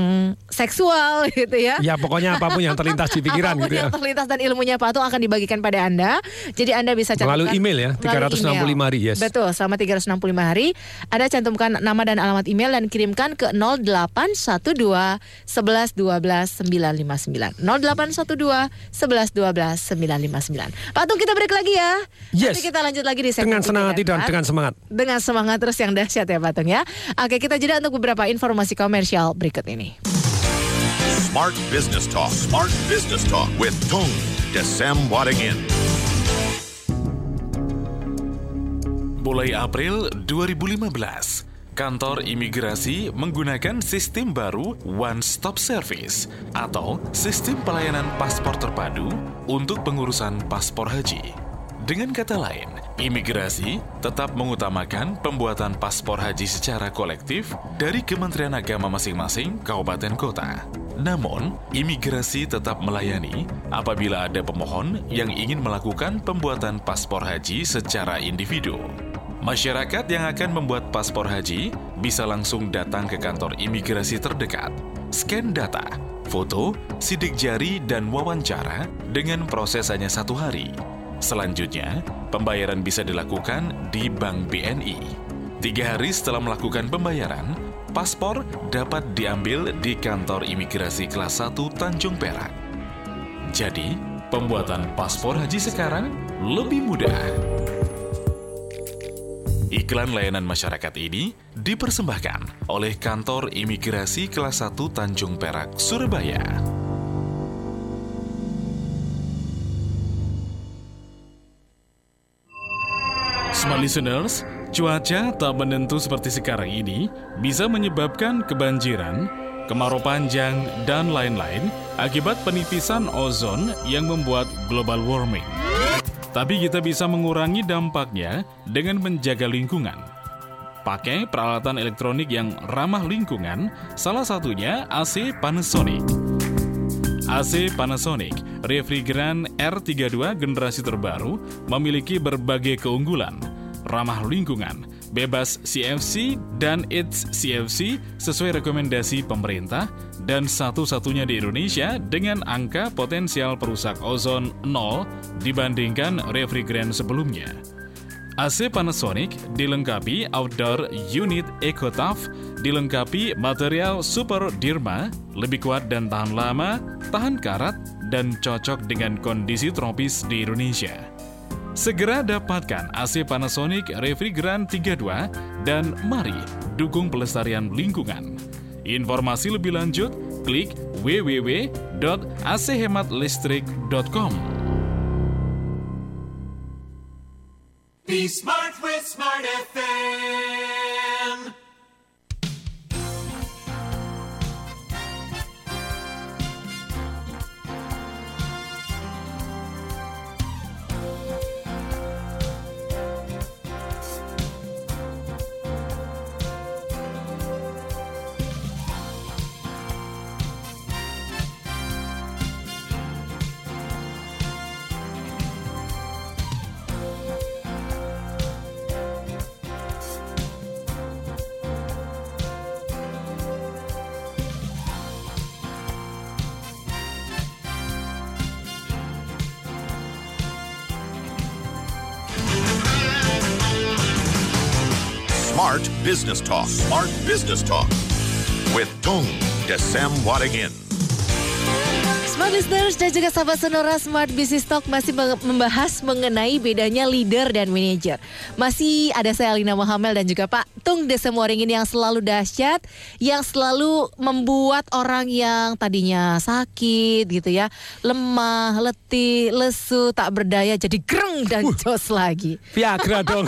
seksual gitu ya. Ya pokoknya apa pun yang terlintas di pikiran Apa pun gitu ya. yang terlintas dan ilmunya Pak Tung akan dibagikan pada Anda. Jadi Anda bisa Melalui cantumkan email ya, melalui 365 email. hari, yes. Betul, selama 365 hari Anda cantumkan nama dan alamat email dan kirimkan ke 0812 11 12 959. 0812 11 12 959. Pak Tung kita break lagi ya. Yes. Nanti kita lanjut lagi di segmen Dengan senang hati dan dengan semangat. dengan semangat terus yang dahsyat ya Pak Tung ya. Oke, kita jeda untuk beberapa informasi komersial berikut ini. Smart Business Talk. Smart Business Talk with Tung Desem Wadingin. Mulai April 2015, kantor imigrasi menggunakan sistem baru One Stop Service atau sistem pelayanan paspor terpadu untuk pengurusan paspor haji. Dengan kata lain, imigrasi tetap mengutamakan pembuatan paspor haji secara kolektif dari Kementerian Agama masing-masing kabupaten kota. Namun, imigrasi tetap melayani apabila ada pemohon yang ingin melakukan pembuatan paspor haji secara individu. Masyarakat yang akan membuat paspor haji bisa langsung datang ke kantor imigrasi terdekat, scan data, foto, sidik jari, dan wawancara dengan proses hanya satu hari. Selanjutnya, pembayaran bisa dilakukan di Bank BNI. Tiga hari setelah melakukan pembayaran, paspor dapat diambil di kantor imigrasi kelas 1 Tanjung Perak. Jadi, pembuatan paspor haji sekarang lebih mudah. Iklan layanan masyarakat ini dipersembahkan oleh Kantor Imigrasi Kelas 1 Tanjung Perak, Surabaya. Smart listeners, cuaca tak menentu seperti sekarang ini bisa menyebabkan kebanjiran, kemarau panjang, dan lain-lain akibat penipisan ozon yang membuat global warming. Tapi kita bisa mengurangi dampaknya dengan menjaga lingkungan. Pakai peralatan elektronik yang ramah lingkungan, salah satunya AC Panasonic. AC Panasonic Refrigeran R32 generasi terbaru memiliki berbagai keunggulan, ramah lingkungan, bebas CFC dan ITS CFC sesuai rekomendasi pemerintah dan satu-satunya di Indonesia dengan angka potensial perusak ozon 0 dibandingkan refrigeran sebelumnya. AC Panasonic dilengkapi outdoor unit EcoTough, dilengkapi material Super Dirma, lebih kuat dan tahan lama, tahan karat, dan cocok dengan kondisi tropis di Indonesia. Segera dapatkan AC Panasonic Refrigeran 32 dan mari dukung pelestarian lingkungan. Informasi lebih lanjut, klik www.acehematlistrik.com. Business Talk. Smart Business Talk with Tung Desem Wadingin. Smart listeners dan juga sahabat sonora Smart Business Talk masih membahas mengenai bedanya leader dan manager. Masih ada saya Alina Mohamel dan juga Pak Tung Desemoringin yang selalu dahsyat, yang selalu membuat orang yang tadinya sakit gitu ya, lemah, letih, lesu, tak berdaya jadi greng dan jos lagi. Viagra dong.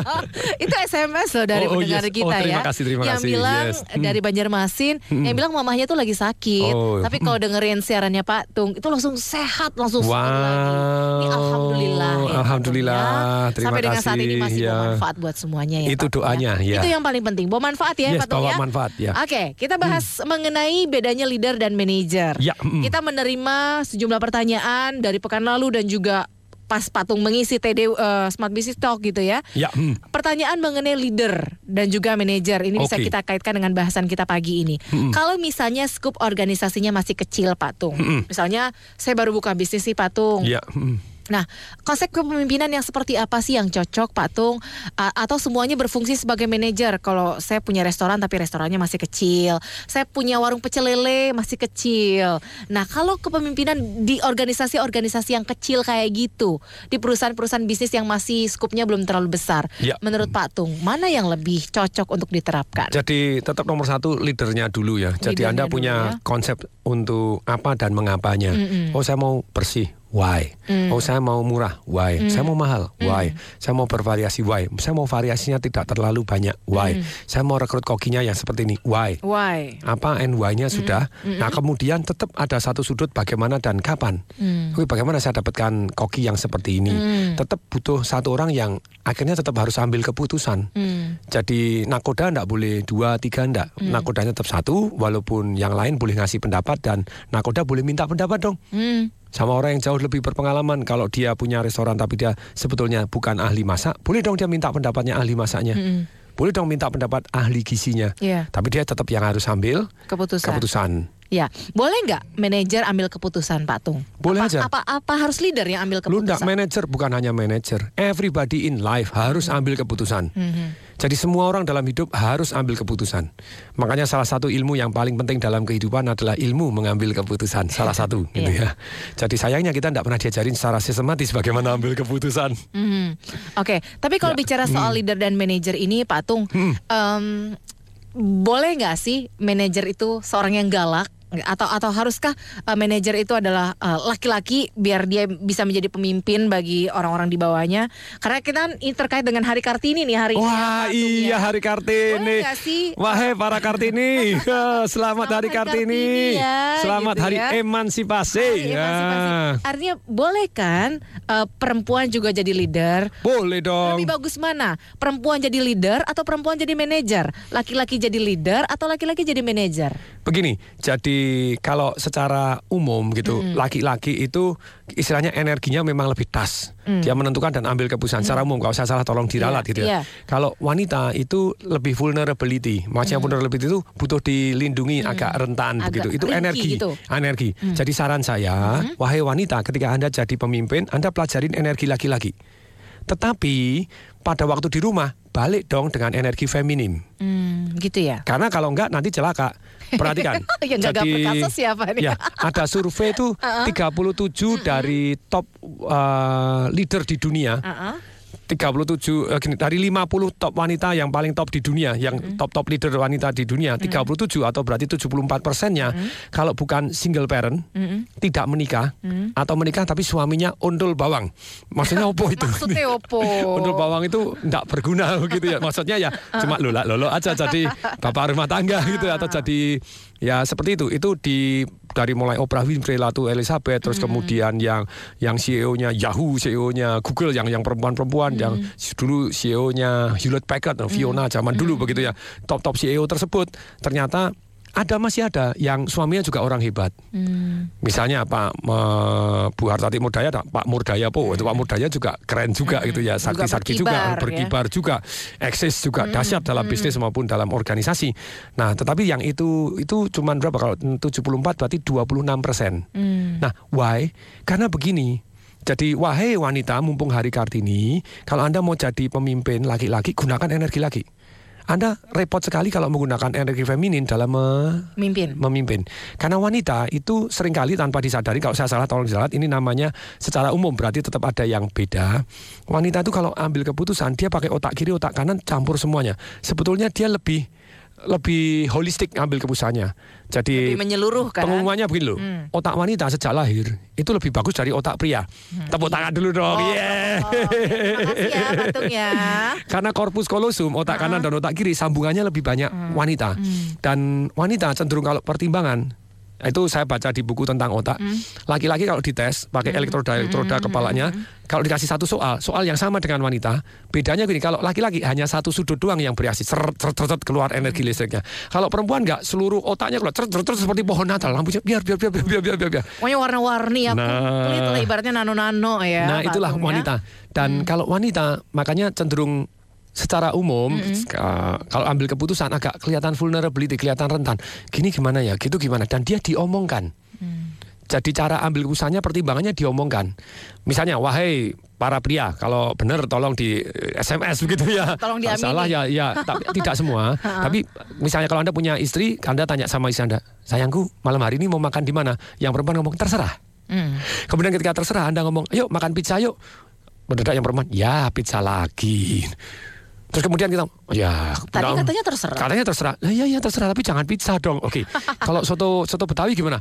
Itu SMS loh dari Oh, oh, pendengar yes. kita Oh, terima ya. kasih, terima yang kasih. bilang Yes. Hmm. dari Banjarmasin, yang bilang mamahnya tuh lagi sakit. Oh. Tapi kalau dengerin siarannya Pak Tung itu langsung sehat, langsung Wow. sehat lagi. Ini alhamdulillah ya. Alhamdulillah, Tung ya. terima Sampai dengan saat ini kasih, masih ya. bermanfaat buat semuanya ya. Itu Pak Tung, doanya, ya. Itu yang paling penting, bawa manfaat ya Yes, Pak Tung bawa ya. manfaat, ya. Oke, kita bahas mengenai bedanya leader dan manajer. Ya, mm. Kita menerima sejumlah pertanyaan dari pekan lalu dan juga pas Patung mengisi TD eh, Smart Business Talk gitu ya. Ya, hmm. Pertanyaan mengenai leader dan juga manajer ini bisa Oke. kita kaitkan dengan bahasan kita pagi ini. Mm-mm. Kalau misalnya skup organisasinya masih kecil, Patung. Mm-mm. Misalnya saya baru buka bisnis sih, Patung. Ya, hmm. Nah, konsep kepemimpinan yang seperti apa sih yang cocok, Pak Tung? A- atau semuanya berfungsi sebagai manajer? Kalau saya punya restoran tapi restorannya masih kecil, saya punya warung pecel lele masih kecil. Nah, kalau kepemimpinan di organisasi-organisasi yang kecil kayak gitu, di perusahaan-perusahaan bisnis yang masih skupnya belum terlalu besar, Ya. menurut Pak Tung, mana yang lebih cocok untuk diterapkan? Jadi tetap nomor satu leadernya dulu ya. Jadi Leadernya Anda dulu punya ya. konsep untuk apa dan mengapanya. Mm-mm. Oh saya mau bersih, why? Mm. Oh saya mau murah, why? Mm. Saya mau mahal, why? Saya mau bervariasi, why? Saya mau variasinya tidak terlalu banyak, why? Mm. Saya mau rekrut kokinya yang seperti ini, why? Why? Apa NY-nya sudah. Mm-mm. Nah kemudian tetap ada satu sudut bagaimana dan kapan. Mm. Oke, bagaimana saya dapatkan koki yang seperti ini? Mm. Tetap butuh satu orang yang akhirnya tetap harus ambil keputusan. Hmm. Jadi nakoda enggak boleh dua, tiga enggak. Hmm. Nakodanya tetap satu, walaupun yang lain boleh ngasih pendapat dan nakoda boleh minta pendapat dong. Hmm. Sama orang yang jauh lebih berpengalaman, kalau dia punya restoran tapi dia sebetulnya bukan ahli masak, boleh dong dia minta pendapatnya ahli masaknya. Mm-mm. Boleh dong minta pendapat ahli gizinya. Iya. Tapi dia tetap yang harus ambil Keputusan. keputusan. Ya, boleh nggak manajer ambil keputusan, Pak Tung? Boleh apa, aja. Apa apa harus leader yang ambil Lu enggak keputusan? manajer, bukan hanya manajer. Everybody in life harus ambil keputusan. Mhm. Jadi semua orang dalam hidup harus ambil keputusan. Makanya salah satu ilmu yang paling penting dalam kehidupan adalah ilmu mengambil keputusan. Salah satu gitu Iya. ya. Jadi sayangnya kita tidak pernah diajarin secara sistematis bagaimana ambil keputusan. Mhm. Oke, tapi kalau Ya. bicara soal Hmm. leader dan manajer ini, Pak Tung, em, boleh nggak sih manajer itu seorang yang galak? Atau atau haruskah eh, manajer itu adalah eh, laki-laki biar dia bisa menjadi pemimpin bagi orang-orang di bawahnya? Karena kita kan ini terkait dengan Hari Kartini nih hari ini. Wah Pak Tung, iya ya. hari Kartini. Sih? Wahai para Kartini, selamat hari Kartini. ya, Selamat gitu hari ya. emansipasi. Hari emansipasi. Ya. Artinya boleh kan eh, perempuan juga jadi leader? Boleh dong. Lebih bagus mana? Perempuan jadi leader atau perempuan jadi manajer? Laki-laki jadi leader atau laki-laki jadi manajer? Begini, jadi kalau secara umum gitu, laki-laki itu istilahnya energinya memang lebih tas. Mm. Dia menentukan dan ambil keputusan secara umum. Kalau saya salah tolong diralat Iya, gitu ya. iya. Kalau wanita itu lebih vulnerability. Maksudnya Mm. vulnerability itu butuh dilindungi agak rentan Agak begitu. Itu energi, gitu. energi. Mm. Jadi saran saya, wahai wanita, ketika Anda jadi pemimpin, Anda pelajarin energi laki-laki. Tetapi pada waktu di rumah balik dong dengan energi feminim. Hmm, gitu ya. Karena kalau enggak nanti celaka. Perhatikan. Yang gagal perkasa siapa nih? Ya, ada survei itu Uh-uh. 37 dari top uh, leader di dunia. Uh-uh. 37 eh, gini, dari 50 top wanita yang paling top di dunia, yang top-top leader wanita di dunia, 37 atau berarti 74 persennya kalau bukan single parent, Mm-mm. tidak menikah Mm. atau menikah tapi suaminya ondol bawang. Maksudnya apa itu? Maksudnya opo? Ondol bawang itu tidak berguna gitu ya. Maksudnya ya cuma lolo lolo aja jadi bapak rumah tangga gitu atau jadi ya seperti itu. Itu di dari mulai Oprah Winfrey Ratu Elizabeth terus kemudian yang yang CEO-nya Yahoo, CEO-nya Google yang yang perempuan-perempuan yang dulu CEO-nya Hewlett Packard, Fiona zaman dulu begitu ya. Top-top CEO tersebut ternyata ada masih ada yang suaminya juga orang hebat. Hmm. Misalnya Pak eh, Bu Hartati Murdaya, Pak Murdaya Po, itu Pak Murdaya juga keren juga gitu ya, sakti-sakti juga, berkibar, ya. berkibar juga, eksis juga dahsyat dalam bisnis maupun dalam organisasi. Nah, tetapi yang itu itu cuman berapa kalau 74 berarti 26 persen. Hmm. Nah, why? Karena begini. Jadi wahai wanita mumpung hari Kartini, kalau Anda mau jadi pemimpin laki-laki gunakan energi laki. Anda repot sekali kalau menggunakan energi feminin dalam me- Mimpin. memimpin. Karena wanita itu sering kali tanpa disadari, kalau saya salah tolong disalat, ini namanya secara umum berarti tetap ada yang beda. Wanita itu kalau ambil keputusan, dia pakai otak kiri, otak kanan, campur semuanya. Sebetulnya dia lebih lebih holistik ngambil keputusannya. Jadi Lebih menyeluruh kan? Pengumumannya begini loh, Hmm. otak wanita sejak lahir itu lebih bagus dari otak pria. Tepuk tangan dulu dong, yeah. Makasih ya patung ya. Karena korpus kolosum otak kanan dan otak kiri sambungannya lebih banyak wanita. Dan wanita cenderung kalau pertimbangan itu saya baca di buku tentang otak. Laki-laki kalau dites pakai elektroda elektroda kepalanya, kalau dikasih satu soal, soal yang sama dengan wanita, bedanya gini, kalau laki-laki hanya satu sudut doang yang bereaksi, seret, seret, seret, keluar energi listriknya. Kalau perempuan nggak, seluruh otaknya keluar, seret, seret, seret, seperti pohon Natal, lampunya biar biar biar biar biar biar biar. biar. Pokoknya warna-warni ya. Nah. Ibaratnya nano-nano ya. Nah itulah wanita. Dan kalau wanita makanya cenderung secara umum uh, kalau ambil keputusan agak kelihatan vulnerability, kelihatan rentan. Gini gimana ya, gitu gimana. Dan dia diomongkan. Jadi cara ambil keputusannya pertimbangannya diomongkan. Misalnya, wahai para pria, kalau benar tolong di eh, SMS begitu ya. Tolong diamini. Salah ya, ya tapi tidak semua. tapi misalnya kalau anda punya istri, anda tanya sama istri anda, sayangku malam hari ini mau makan di mana? Yang perempuan ngomong terserah. Hmm. Kemudian ketika terserah Anda ngomong, ayo makan pizza yuk. Mendadak yang perempuan, ya pizza lagi. Terus kemudian kita, ya. Tadi nah, katanya terserah. Katanya terserah. Lah iya iya terserah tapi jangan pizza dong. Oke. Kalau soto soto Betawi gimana?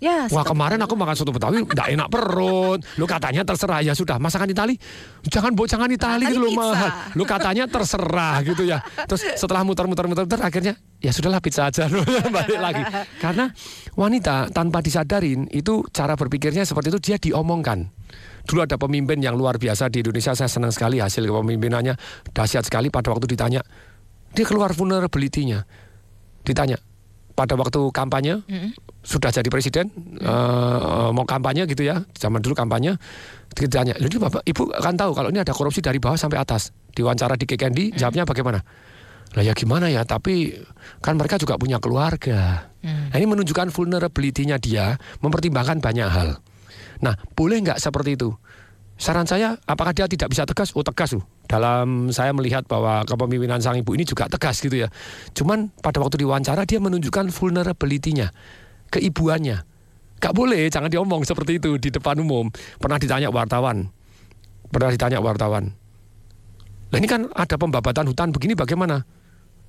Ya, Wah kemarin aku makan soto Betawi nggak enak perut. Lu katanya terserah ya sudah. Masakan Itali jangan bu jangan Itali gitu loh mahal. Lu katanya terserah gitu ya. Terus setelah muter-muter muter akhirnya ya sudahlah pizza aja balik lagi. Karena wanita tanpa disadarin itu cara berpikirnya seperti itu dia diomongkan. Dulu ada pemimpin yang luar biasa di Indonesia. Saya senang sekali hasil kepemimpinannya. Dahsyat sekali pada waktu ditanya. Dia keluar vulnerability-nya. Ditanya pada waktu kampanye sudah jadi presiden? Eh, mau kampanye gitu ya? Zaman dulu kampanye. Ditanya "Loh, ini bapak ibu kan tahu kalau ini ada korupsi dari bawah sampai atas. Diwawancara di Kekendi jawabnya bagaimana? Lah ya gimana ya? Tapi kan mereka juga punya keluarga. Nah, ini menunjukkan vulnerability-nya dia mempertimbangkan banyak hal nah boleh nggak seperti itu Saran saya, apakah dia tidak bisa tegas? Oh tegas loh. Dalam saya melihat bahwa kepemimpinan sang ibu ini juga tegas gitu ya. Cuman pada waktu diwawancara dia menunjukkan vulnerability-nya, keibuannya. Gak boleh, jangan diomong seperti itu di depan umum. Pernah ditanya wartawan, pernah ditanya wartawan. Lah ini kan ada pembabatan hutan begini bagaimana?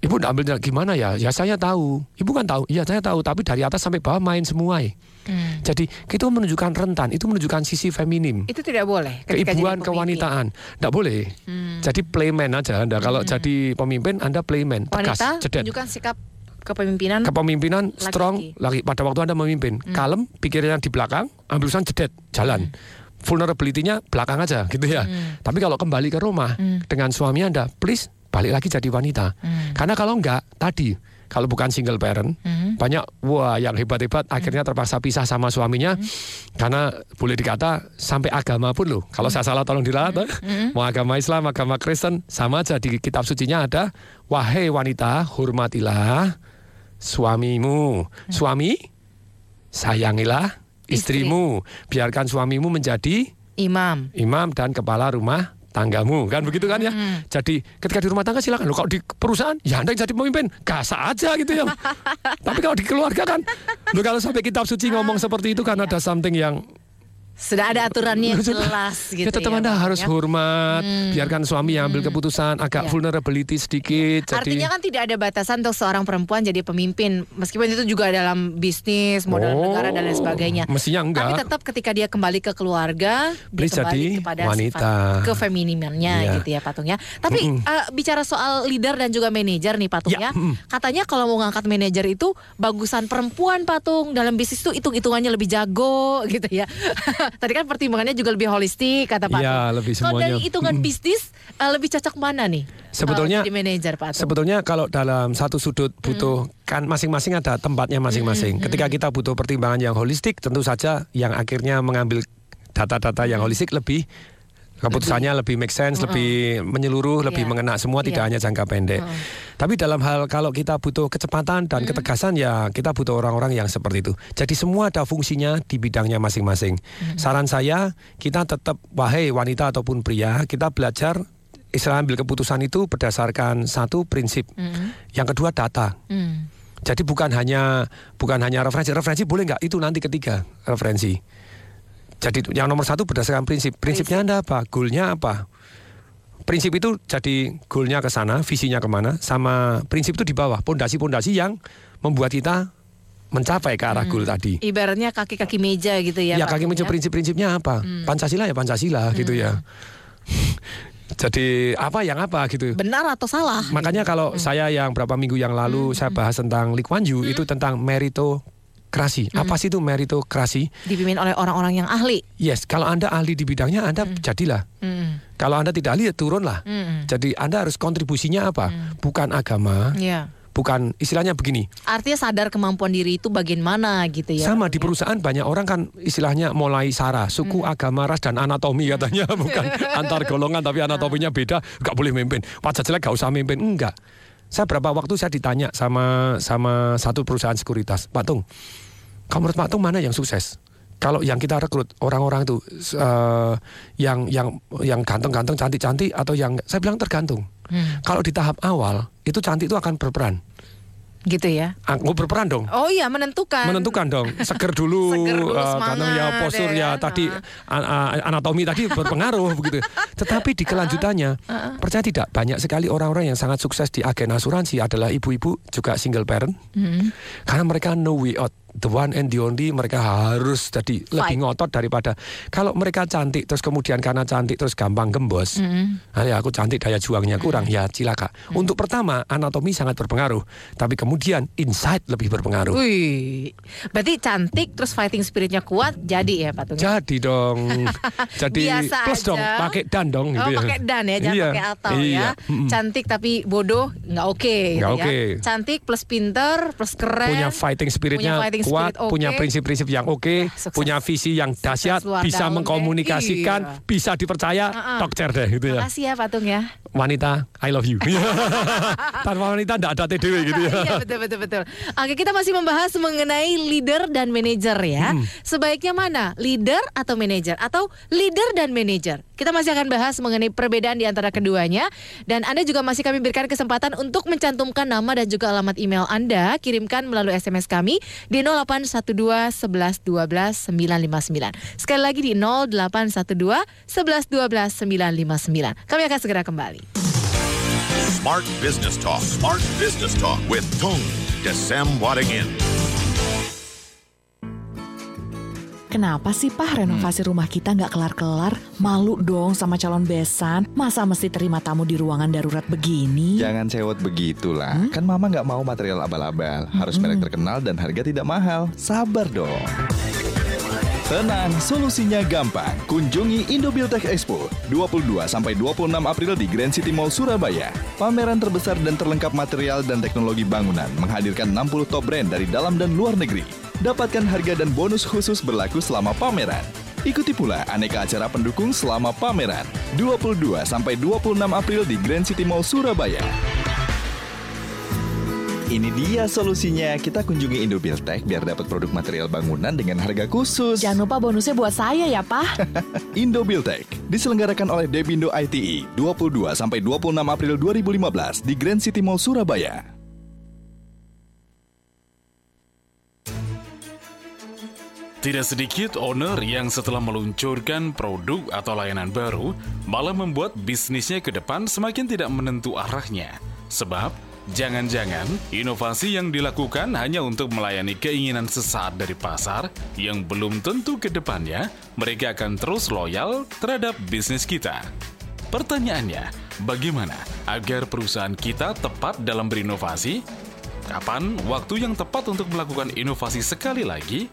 Ibu nggak ambil gimana ya? Ya saya tahu. Ibu kan tahu. Iya saya tahu. Tapi dari atas sampai bawah main semua. Hmm. Jadi itu menunjukkan rentan. Itu menunjukkan sisi feminim Itu tidak boleh. keibuan kewanitaan tidak boleh jadi playman aja anda kalau jadi pemimpin anda playman tegas Wanita cedet tunjukkan sikap kepemimpinan. kepemimpinan Laki-laki. strong lagi pada waktu anda memimpin kalem pikirannya di belakang ambil urusan cedet jalan vulnerability-nya belakang aja gitu ya tapi kalau kembali ke rumah dengan suami anda please balik lagi jadi wanita. Karena kalau enggak tadi kalau bukan single parent banyak wah yang hebat-hebat akhirnya terpaksa pisah sama suaminya. Karena boleh dikata sampai agama pun loh. Kalau saya salah tolong diralat eh. mau agama Islam agama Kristen sama aja di kitab sucinya ada wahai wanita hormatilah suamimu. Suami sayangilah istrimu. Biarkan suamimu menjadi Imam. imam dan kepala rumah tanggamu. Kan begitu kan ya? Jadi ketika di rumah tangga silakan. Lo kalau di perusahaan? Ya anda yang jadi pemimpin. Gasak aja gitu ya. Tapi kalau di keluarga kan. Lo kalau sampai kitab suci ngomong seperti itu kan ada something yang Sudah ada aturannya jelas gitu ya tetap anda Bang, harus ya. hormat biarkan suami yang ambil keputusan agak Ya. vulnerability sedikit jadi Artinya kan tidak ada batasan untuk seorang perempuan jadi pemimpin meskipun itu juga dalam bisnis, modal Oh, negara dan lain sebagainya. mestinya enggak. Tapi tetap ketika dia kembali ke keluarga, dia Please kembali jadi kepada wanita. sifat kefeminimannya Iya. gitu ya patungnya. Tapi Mm-mm. eh, bicara soal leader dan juga manajer nih patungnya, Ya, mm. katanya kalau mau ngangkat manajer itu bagusan perempuan patung dalam bisnis itu hitung-hitungannya lebih jago gitu ya. Tadi kan pertimbangannya juga lebih holistik kata patung. Iya, lebih Kalau semuanya. dari hitungan bisnis eh, lebih cocok mana nih? Sebetulnya- jadi manajer patung. Sebetulnya kalau dalam satu sudut butuh kan masing-masing ada tempatnya masing-masing. Ketika kita butuh pertimbangan yang holistik, tentu saja yang akhirnya mengambil data-data yang holistik lebih keputusannya lebih, make sense, lebih menyeluruh, lebih Iya. mengena semua, tidak Iya. hanya jangka pendek. Tapi dalam hal kalau kita butuh kecepatan dan ketegasan ya kita butuh orang-orang yang seperti itu. Jadi semua ada fungsinya di bidangnya masing-masing. Saran saya kita tetap wahai wanita ataupun pria kita belajar istilah ambil keputusan itu berdasarkan satu prinsip, Mm. yang kedua data. Mm. Jadi bukan hanya bukan hanya referensi, referensi boleh nggak? Itu nanti ketiga referensi. Jadi yang nomor satu berdasarkan prinsip. Prinsipnya anda apa? Goalnya apa? Prinsip itu jadi goalnya ke sana, visinya ke mana, sama prinsip itu di bawah. Pondasi-pondasi yang membuat kita mencapai ke arah goal tadi. Ibaratnya kaki-kaki meja gitu ya. Ya Pak kaki meja ya? prinsip-prinsipnya apa? Hmm. Pancasila ya Pancasila gitu ya. Jadi apa yang apa gitu. Benar atau salah? Makanya kalau saya yang berapa minggu yang lalu saya bahas tentang Lee Kuan Yew itu tentang meritokrasi. Apa sih itu meritokrasi? Dipimpin oleh orang-orang yang ahli. Yes, kalau Anda ahli di bidangnya Anda jadilah. Mm. Kalau Anda tidak ahli ya turunlah. Mm. Jadi Anda harus kontribusinya apa? Bukan agama, Iya. bukan istilahnya begini. Artinya sadar kemampuan diri itu bagian mana gitu ya. Sama di perusahaan banyak orang kan istilahnya mulai sara, suku, agama, ras dan anatomi katanya bukan antar golongan tapi anatominya beda, nggak boleh mimpin. Wajah jelek nggak usah mimpin, enggak. Saya berapa waktu saya ditanya sama sama satu perusahaan sekuritas, Pak Tung, kamu menurut Pak Tung mana yang sukses? Kalau yang kita rekrut orang-orang itu eh, yang yang yang ganteng-ganteng, cantik-cantik atau yang saya bilang tergantung. Hmm. Kalau di tahap awal itu cantik itu akan berperan. Gitu ya. Aku berperan dong. Oh iya menentukan. menentukan dong seger dulu, Seger dulu, eh, semangat, karena ya postur ya ya, tadi a- anatomi tadi berpengaruh begitu. Tetapi di kelanjutannya percaya tidak banyak sekali orang-orang yang sangat sukses di agen asuransi adalah ibu-ibu juga single parent Hmm. karena mereka no way out the one and the only mereka harus jadi lebih ngotot daripada kalau mereka cantik terus kemudian karena cantik terus gampang gembos Mm. Ah, ya aku cantik daya juangnya kurang ya cilaka untuk pertama anatomi sangat berpengaruh tapi kemudian insight lebih berpengaruh Wih, berarti cantik terus fighting spiritnya kuat jadi ya Pak Tung. ya? Jadi dong. Jadi Biasa plus aja. dong, pakai dan dong Oh, gitu ya. pakai dan ya, jangan Iya, pakai atau iya. ya. Cantik tapi bodoh nggak oke gitu Nggak ya. oke. Cantik plus pinter plus keren. Punya fighting spiritnya punya fighting kuat, spirit oke. punya prinsip-prinsip yang oke, punya visi yang dahsyat, bisa deh. mengkomunikasikan, Iya. bisa dipercaya, Ha-ha. tokcer deh gitu ya. Makasih ya Pak Tung ya. Wanita, I love you. Tanpa wanita enggak ada TDW gitu ya. Iya betul betul betul. Oke kita masih membahas mengenai leader dan manajer ya. Hmm. Sebaiknya mana leader atau manajer atau leader dan manajer? Kita masih akan bahas mengenai perbedaan di antara keduanya dan Anda juga masih kami berikan kesempatan untuk mencantumkan nama dan juga alamat email Anda kirimkan melalui SMS kami di 0812 11 12 959. Sekali lagi di 0812 11 12 959. Kami akan segera kembali. Smart Business Talk. Smart Business Talk with Tung Desem Wadingin. Kenapa sih Pah renovasi rumah kita nggak kelar-kelar? Malu dong sama calon besan. Masa mesti terima tamu di ruangan darurat begini? Jangan sewot begitulah. Kan mama nggak mau material abal-abal. Harus merek terkenal dan harga tidak mahal. Sabar dong. Tenang, solusinya gampang. Kunjungi Indobuildtech Expo 22 sampai 26 April di Grand City Mall Surabaya. Pameran terbesar dan terlengkap material dan teknologi bangunan menghadirkan 60 top brand dari dalam dan luar negeri. Dapatkan harga dan bonus khusus berlaku selama pameran. Ikuti pula aneka acara pendukung selama pameran 22 sampai 26 April di Grand City Mall Surabaya. Ini dia solusinya. Kita kunjungi Indobuildtech biar dapat produk material bangunan dengan harga khusus. Jangan lupa bonusnya buat saya ya Pah. Indobuildtech diselenggarakan oleh Debindo ITI 22 sampai 26 April 2015 di Grand City Mall Surabaya. Tidak sedikit owner yang setelah meluncurkan produk atau layanan baru malah membuat bisnisnya ke depan semakin tidak menentu arahnya. Sebab jangan-jangan inovasi yang dilakukan hanya untuk melayani keinginan sesaat dari pasar yang belum tentu ke depannya mereka akan terus loyal terhadap bisnis kita. Pertanyaannya, bagaimana agar perusahaan kita tepat dalam berinovasi? Kapan waktu yang tepat untuk melakukan inovasi sekali lagi?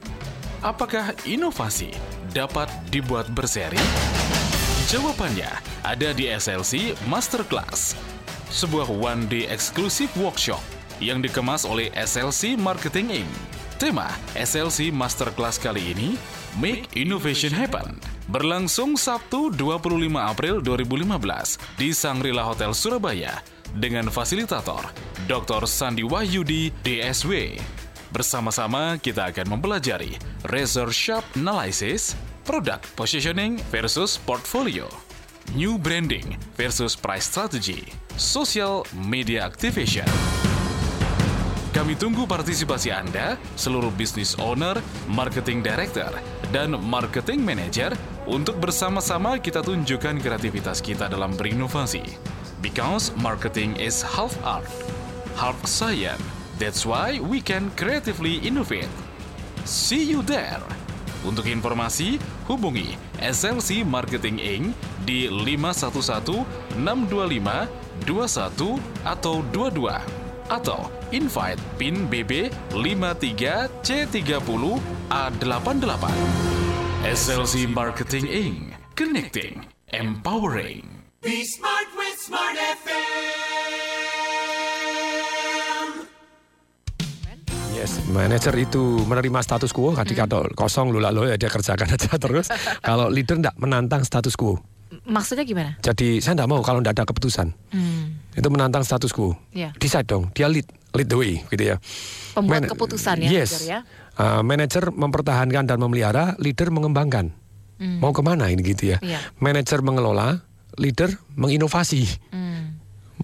Apakah inovasi dapat dibuat berseri? Jawabannya ada di SLC Masterclass, sebuah one day eksklusif workshop yang dikemas oleh SLC Marketing Inc. Tema SLC Masterclass kali ini, Make Innovation Happen, berlangsung Sabtu 25 April 2015 di Sangrila Hotel Surabaya dengan fasilitator Dr. Sandi Wahyudi DSW. Bersama-sama kita akan mempelajari Razor Sharp Analysis, Product Positioning versus Portfolio, new branding versus price strategy, social media activation. Kami tunggu partisipasi Anda, seluruh business owner, marketing director, dan marketing manager untuk bersama-sama kita tunjukkan kreativitas kita dalam berinovasi. Because marketing is half art, half science. That's why we can creatively innovate. See you there. Untuk informasi, hubungi SLC Marketing Inc. di 511 625 21 atau 22 atau invite PIN BB 53C30 A88. SLC Marketing Inc. Connecting, empowering. Be smart with Smart FM. Yes, manajer itu menerima status quo ketika Hmm. kosong lu lalu ya dia kerjakan aja terus. kalau leader enggak menantang status quo. Maksudnya gimana? Jadi saya enggak mau kalau enggak ada keputusan. Hmm. Itu menantang status quo. Ya. Decide dong, dia lead lead the way gitu ya. Pembuat Man- keputusan ya, Yes. leader ya. Uh, manajer mempertahankan dan memelihara, leader mengembangkan. Hmm. Mau ke mana ini gitu ya? Iya. Manajer mengelola, leader menginovasi. Hmm.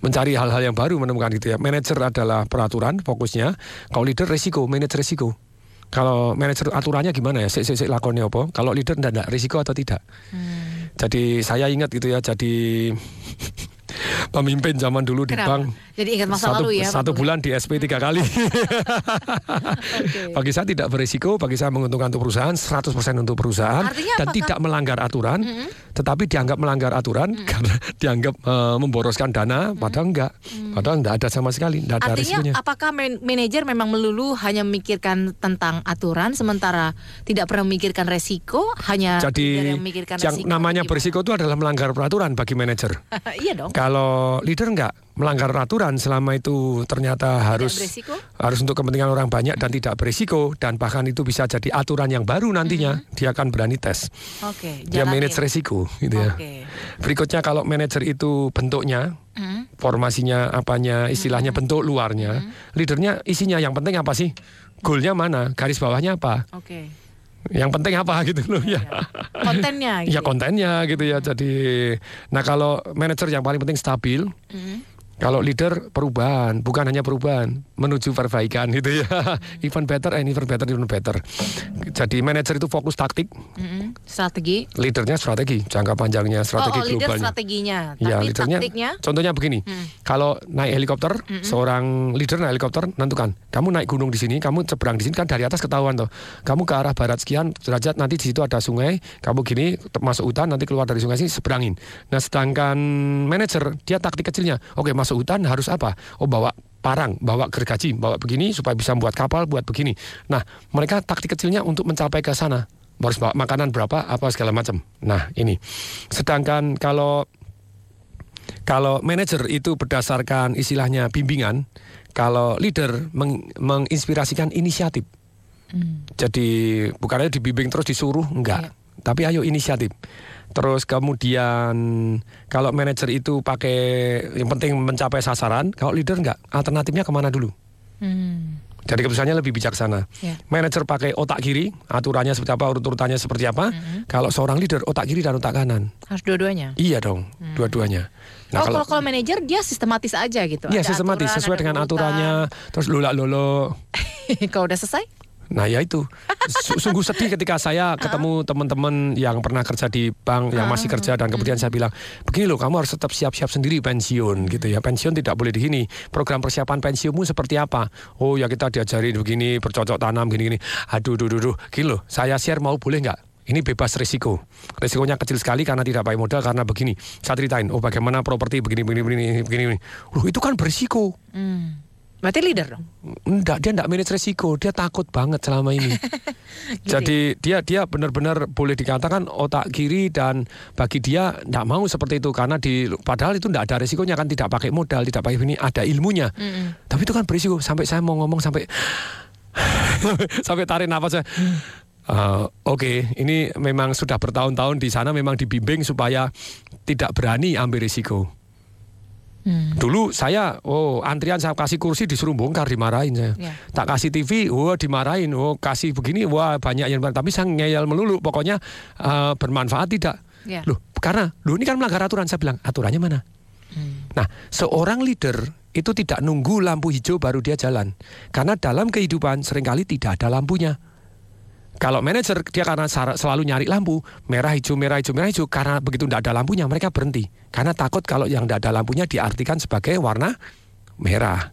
Mencari hal-hal yang baru menemukan gitu ya. Manajer adalah peraturan fokusnya. Kalau leader resiko, manage resiko. Kalau manajer aturannya gimana ya? Sik sik sik lakonnya apa? Kalau leader enggak, enggak risiko atau tidak? Hmm. Jadi saya ingat gitu ya, jadi pemimpin zaman dulu di Kenapa? bank. Jadi ingat masa satu, lalu ya. Satu Pak bulan di SP tiga kali. Bagi saya tidak berisiko, bagi saya menguntungkan untuk perusahaan, 100% untuk perusahaan Artinya dan apakah- tidak melanggar aturan, Mm-mm. tetapi dianggap melanggar aturan karena dianggap eh, memboroskan dana, padahal enggak. Padahal enggak ada sama sekali, enggak ada Artinya risikonya. apakah man- manajer memang melulu hanya memikirkan tentang aturan sementara tidak pernah memikirkan resiko, hanya Jadi yang memikirkan yang resiko. namanya berisiko itu adalah melanggar peraturan bagi manajer. iya dong. Kalau leader enggak melanggar aturan selama itu ternyata harus berisiko? harus untuk kepentingan orang banyak dan tidak berisiko dan bahkan itu bisa jadi aturan yang baru nantinya dia akan berani tes. Oke, Dia jalanin. manage resiko gitu ya. Oke. Berikutnya kalau manajer itu bentuknya Hmm. formasinya apanya istilahnya bentuk luarnya leadernya isinya yang penting apa sih goalnya mana garis bawahnya apa Oke. Yang penting apa gitu loh ya Kontennya gitu. ya kontennya gitu ya jadi nah kalau manajer yang paling penting stabil Hmm. Kalau leader perubahan bukan hanya perubahan menuju perbaikan gitu ya even better and even better even better jadi manajer itu fokus taktik Mm-mm. Strategi. leadernya strategi jangka panjangnya strategi oh, oh, leader globalnya strateginya. Ya, Tapi leadernya. taktiknya. Contohnya begini, Hmm. kalau naik helikopter, seorang leader naik helikopter nentukan, kamu naik gunung di sini, kamu seberang di sini kan dari atas ketahuan tuh. Kamu ke arah barat sekian derajat, nanti di situ ada sungai, kamu gini masuk hutan, nanti keluar dari sungai sini seberangin. Nah, sedangkan manajer dia taktik kecilnya, oke masuk hutan harus apa? Oh bawa parang, bawa gergaji, bawa begini supaya bisa buat kapal, buat begini. Nah, mereka taktik kecilnya untuk mencapai ke sana. Harus bawa makanan berapa, apa segala macam. Nah, ini. Sedangkan kalau kalau manajer itu berdasarkan istilahnya bimbingan, kalau leader meng- menginspirasikan inisiatif. Jadi bukan aja dibimbing terus disuruh, enggak. Tapi ayo inisiatif. Terus kemudian kalau manajer itu pakai yang penting mencapai sasaran, kalau leader enggak, alternatifnya ke mana dulu? Hmm. Jadi keputusannya lebih bijaksana. Ya. Manajer pakai otak kiri, aturannya seperti apa, urut-urutannya seperti apa. Kalau seorang leader otak kiri dan otak kanan. Harus dua-duanya. Iya dong, dua-duanya. Nah, oh, kalau kalau manajer dia sistematis aja gitu. Iya sistematis aturan, sesuai dengan urutan. aturannya terus lula lolo. kalau udah selesai? Nah ya itu Su- sungguh sedih ketika saya ketemu teman-teman yang pernah kerja di bank yang masih kerja dan kemudian saya bilang begini loh kamu harus tetap siap-siap sendiri pensiun gitu ya pensiun tidak boleh di sini program persiapan pensiunmu seperti apa oh ya kita diajari begini bercocok tanam gini-gini aduh duh duh duh gini loh saya share mau boleh nggak ini bebas risiko. Risikonya kecil sekali karena tidak pakai modal karena begini. Saya ceritain, oh bagaimana properti begini begini begini. begini. Loh itu kan berisiko. Hmm. Berarti leader dong. Enggak, dia enggak manage resiko, dia takut banget selama ini. Jadi dia dia benar-benar boleh dikatakan otak kiri dan bagi dia enggak mau seperti itu karena di padahal itu enggak ada resikonya kan tidak pakai modal, tidak pakai ini ada ilmunya. Mm-mm. Tapi itu kan berisiko sampai saya mau ngomong sampai sampai tarik nafas saya. Uh, Oke, ini memang sudah bertahun-tahun di sana memang dibimbing supaya tidak berani ambil risiko. Dulu saya, oh antrian saya kasih kursi disuruh bongkar dimarahin saya. Ya. Tak kasih TV, wah dimarahin. Oh kasih begini, wah banyak yang tapi saya ngeyel melulu. Pokoknya eh, bermanfaat tidak. Ya. Loh, karena loh ini kan melanggar aturan. Saya bilang, aturannya mana? Nah, seorang leader itu tidak nunggu lampu hijau baru dia jalan. Karena dalam kehidupan sering kali tidak ada lampunya. Kalau manajer dia karena selalu nyari lampu merah hijau merah hijau merah hijau karena begitu tidak ada lampunya mereka berhenti karena takut kalau yang tidak ada lampunya diartikan sebagai warna merah.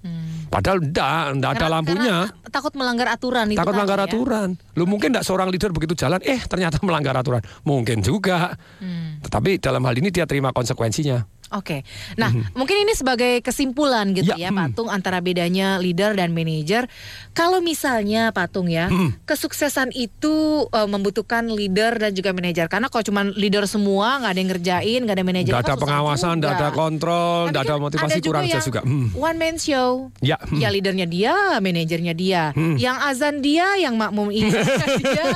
Padahal tidak tidak ada lampunya. takut melanggar aturan itu Takut melanggar ya. aturan. Lu mungkin tidak seorang leader begitu jalan, eh ternyata melanggar aturan. Mungkin juga. Hmm. Tetapi dalam hal ini dia terima konsekuensinya. Oke, nah mungkin ini sebagai kesimpulan gitu ya, Patung antara bedanya leader dan manajer. Kalau misalnya Patung ya, kesuksesan itu eh, membutuhkan leader dan juga manajer. Karena kalau cuma leader semua nggak ada yang ngerjain, nggak ada manajer, Tidak kan ada pengawasan, juga. ada kontrol, tidak ada motivasi Ada juga kurang yang jelas juga. Hmm. One man show. Ya, hmm. Ya leadernya dia, manajernya dia, Hmm. yang azan dia, yang makmum ini dia,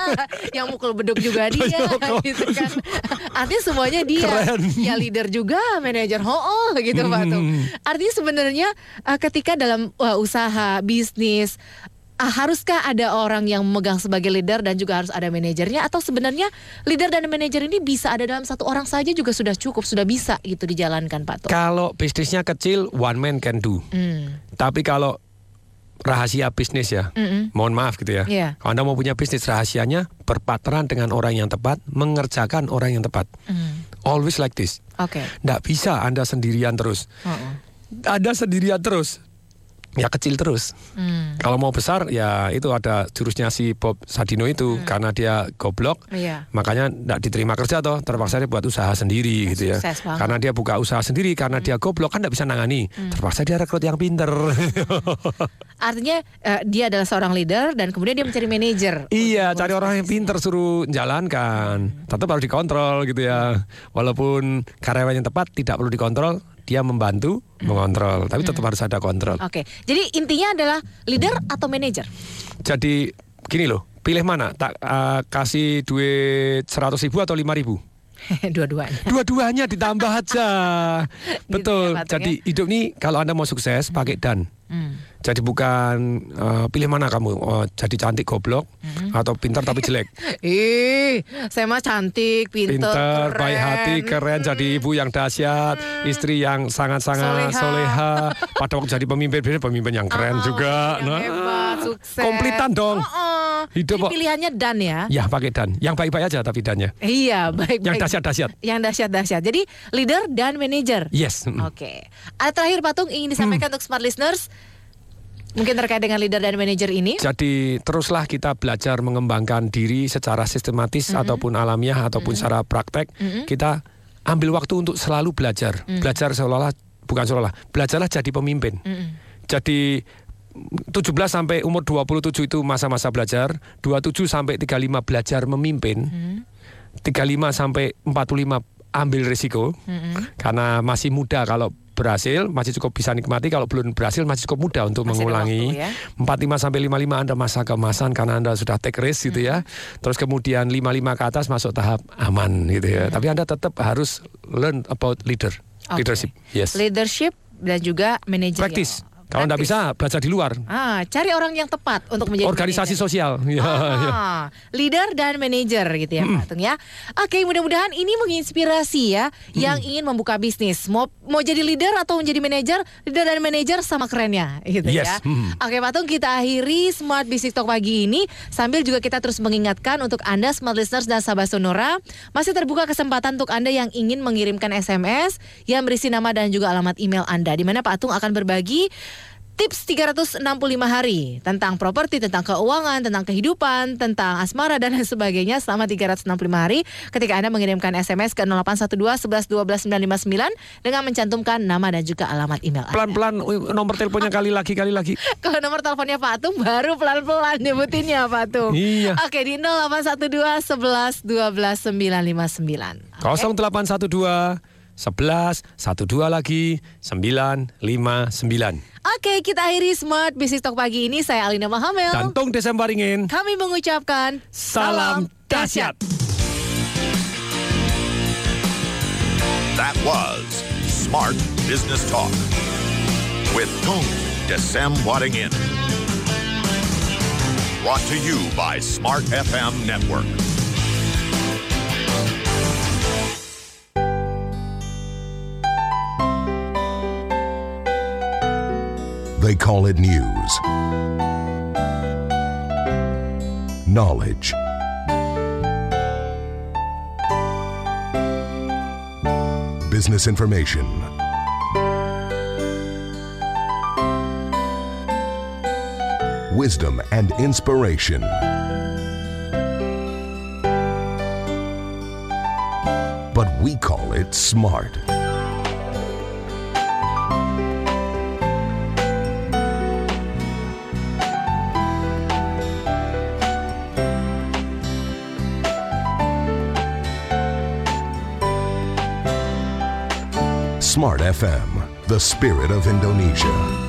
yang mukul beduk juga dia, gitu kan. Artinya semuanya dia. Keren. Ya leader juga, manajer ho gitu Pak Tung. Hmm. Artinya sebenarnya uh, ketika dalam uh, usaha bisnis uh, haruskah ada orang yang memegang sebagai leader dan juga harus ada manajernya atau sebenarnya leader dan manajer ini bisa ada dalam satu orang saja juga sudah cukup, sudah bisa gitu dijalankan Pak Tung. Kalau bisnisnya kecil, one man can do. Hmm. Tapi kalau rahasia bisnis ya, Mm-mm. mohon maaf gitu ya. Iya. Kalau Anda mau punya bisnis rahasianya, berpartneran dengan orang yang tepat, mengerjakan orang yang tepat. Hmm. Always like this. Oke. Nggak bisa Anda sendirian terus. Uh-uh. Anda sendirian terus. Ya kecil terus. Hmm. Kalau mau besar ya itu ada jurusnya si Bob Sadino itu karena dia goblok Iya. makanya tidak diterima kerja toh terpaksa dia buat usaha sendiri gitu ya banget. karena dia buka usaha sendiri karena dia goblok kan tidak bisa nangani terpaksa dia rekrut yang pinter Artinya eh, dia adalah seorang leader dan kemudian dia mencari manajer. iya cari orang yang pinter suruh jalankan tetap harus dikontrol gitu ya walaupun karyawan yang tepat tidak perlu dikontrol dia membantu mengontrol tapi tetap harus ada kontrol Oke, jadi intinya adalah leader atau manajer. jadi gini loh pilih mana tak eh, kasih duit 100 ribu atau 5 ribu Dua-duanya. Dua-duanya ditambah aja. Betul. ya, Pak Tung, Jadi hidup nih kalau Anda mau sukses pakai dan. Hmm. Jadi bukan eh, pilih mana kamu oh, jadi cantik goblok Hmm. atau pintar tapi jelek. Ih, saya mah cantik, Pintar, keren. baik hati, keren, jadi ibu yang dahsyat, istri yang sangat-sangat Soleha. soleha. Pada waktu jadi pemimpin, pemimpin yang keren juga. yang Nah, hebat, sukses. kompletan dong. Oh, Hidup Jadi pilihannya dan ya. Ya pakai dan. Yang baik-baik aja tapi dannya. Iya, baik. Yang baik. dahsyat-dahsyat. Yang dahsyat-dahsyat. Jadi leader dan manajer. Yes. mm. Oke. Ada terakhir Patung ingin disampaikan untuk smart listeners mungkin terkait dengan leader dan manajer ini. Jadi teruslah kita belajar mengembangkan diri secara sistematis ataupun alamiah ataupun secara praktek. Mhm. Kita ambil waktu untuk selalu belajar. Mhm. Belajar seolah-olah bukan seolah-olah, belajarlah jadi pemimpin. Mm-mm. Jadi 17 sampai umur 27 itu masa-masa belajar, 27 sampai 35 belajar memimpin. 35 sampai 45 ambil risiko Mm-mm. karena masih muda kalau berhasil masih cukup bisa nikmati kalau belum berhasil masih cukup muda untuk Masih mengulangi. waktu ya. 45 sampai 55 Anda masa keemasan karena Anda sudah take risk gitu ya. Terus kemudian 55 ke atas masuk tahap aman gitu ya. Tapi Anda tetap harus learn about leader, Oke. leadership. Yes. Leadership dan juga manajer. Practice. Kalau Anda bisa belajar di luar. Ah, cari orang yang tepat untuk menjadi Organisasi manajer. sosial. Ya, ya. Ah, leader dan manajer gitu ya Pak Tung ya. Oke, mudah-mudahan ini menginspirasi ya yang ingin membuka bisnis. Mau mau jadi leader atau menjadi manajer, leader dan manajer sama kerennya gitu Yes. ya. Hmm. Oke, Pak Tung kita akhiri Smart Business Talk pagi ini sambil juga kita terus mengingatkan untuk Anda smart listeners dan sahabat Sonora masih terbuka kesempatan untuk Anda yang ingin mengirimkan SMS yang berisi nama dan juga alamat email Anda di mana Pak Tung akan berbagi Tips 365 hari tentang properti, tentang keuangan, tentang kehidupan, tentang asmara dan sebagainya selama 365 hari ketika Anda mengirimkan SMS ke 0812 11 12 959 dengan mencantumkan nama dan juga alamat email Anda. Pelan-pelan nomor teleponnya kali lagi kali lagi. Kalau nomor teleponnya Pak Tung baru pelan-pelan nyebutinnya Pak Tung. Iya. Oke di 0812 11 12 959. 0812 11 12 lagi 959. Oke kita akhiri Smart Business Talk pagi ini. Saya Alina Mahamel. Dan Tung Desember ingin Kami mengucapkan salam dahsyat. That was Smart Business Talk with Tung Desem Wadding In. Brought to you by Smart FM Network. They call it news, knowledge, business information, wisdom, and inspiration. But we call it smart. Smart FM, the spirit of Indonesia.